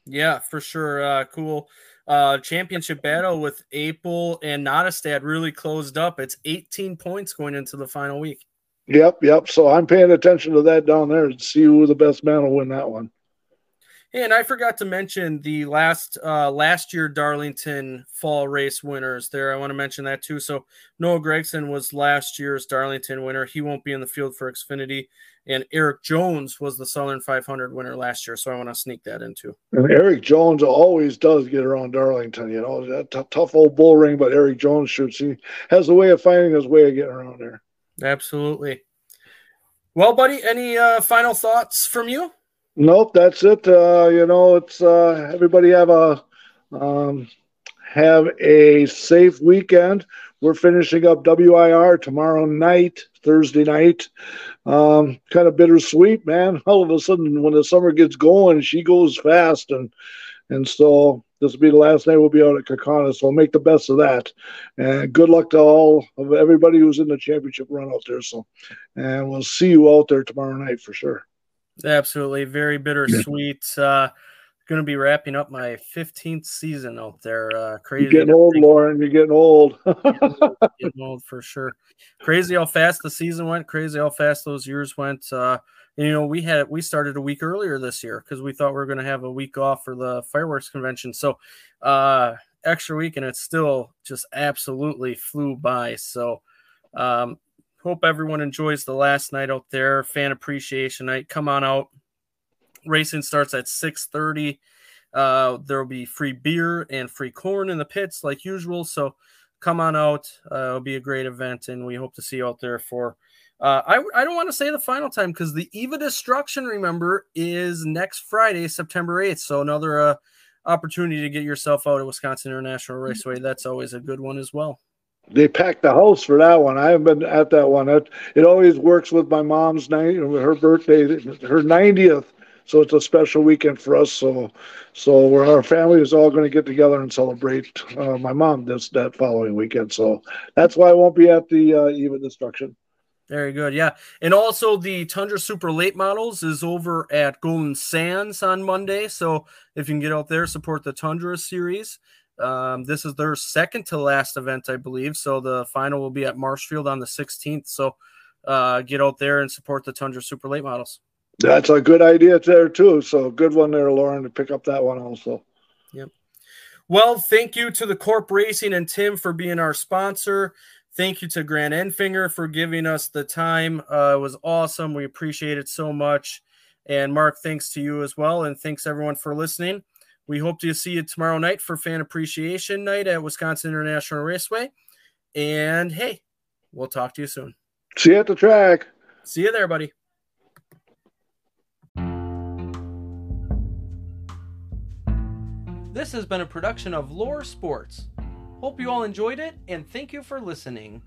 Yeah, for sure. Uh, cool. Uh, championship battle with April and Nottestad really closed up. It's 18 points going into the final week. Yep, yep. So I'm paying attention to that down there to see who the best man will win that one. And I forgot to mention the last uh, last year Darlington fall race winners there. I want to mention that too. So Noah Gragson was last year's Darlington winner. He won't be in the field for Xfinity. And Erik Jones was the Southern 500 winner last year. So I want to sneak that into. And Erik Jones always does get around Darlington. You know, that t- tough old bull ring, but Erik Jones shoots. He has a way of finding his way of getting around there. Absolutely. Well, buddy, any uh, final thoughts from you? Nope, that's it. Uh, you know, it's uh, everybody have a um, have a safe weekend. We're finishing up WIR tomorrow night, Thursday night. Um, kind of bittersweet, man. All of a sudden, when the summer gets going, she goes fast, and and so this will be the last night we'll be out at Kaukauna. So make the best of that, and good luck to all of everybody who's in the championship run out there. So, and we'll see you out there tomorrow night for sure. Absolutely, very bittersweet. Uh, going to be wrapping up my 15th season out there. Uh, crazy. You're getting old, Lauren. You're getting old. getting old for sure. Crazy how fast the season went. Crazy how fast those years went. Uh, you know, we had we started a week earlier this year because we thought we were going to have a week off for the fireworks convention. So, uh, extra week, and it still just absolutely flew by. So, um, hope everyone enjoys the last night out there. Fan appreciation night. Come on out. Racing starts at 6:30. Uh, there will be free beer and free corn in the pits like usual. So come on out. Uh, it'll be a great event, and we hope to see you out there for. Uh, I, I don't want to say the final time because the Eva Destruction, remember, is next Friday, September 8th. So another uh, opportunity to get yourself out at Wisconsin International Raceway. That's always a good one as well they packed the house for that one. I haven't been at that one. It, it always works with my mom's night, her birthday, her 90th. So it's a special weekend for us. So, so we're, our family is all going to get together and celebrate uh, my mom this that following weekend. So that's why I won't be at the uh, Eva Destruction. Very good. Yeah. And also the Tundra Super Late Models is over at Golden Sands on Monday. So if you can get out there, support the Tundra series. Um, this is their second to last event, I believe. So the final will be at Marshfield on the 16th. So uh, get out there and support the Tundra Super Late models. That's a good idea there too. So good one there, Lauren, to pick up that one also. Yep. Well, thank you to the Corp Racing and Tim for being our sponsor. Thank you to Grant Enfinger for giving us the time. Uh, it was awesome. We appreciate it so much. And Mark, thanks to you as well. And thanks everyone for listening. We hope to see you tomorrow night for Fan Appreciation Night at Wisconsin International Raceway. And hey, we'll talk to you soon. See you at the track. See you there, buddy. This has been a production of Lore Sports. Hope you all enjoyed it, and thank you for listening.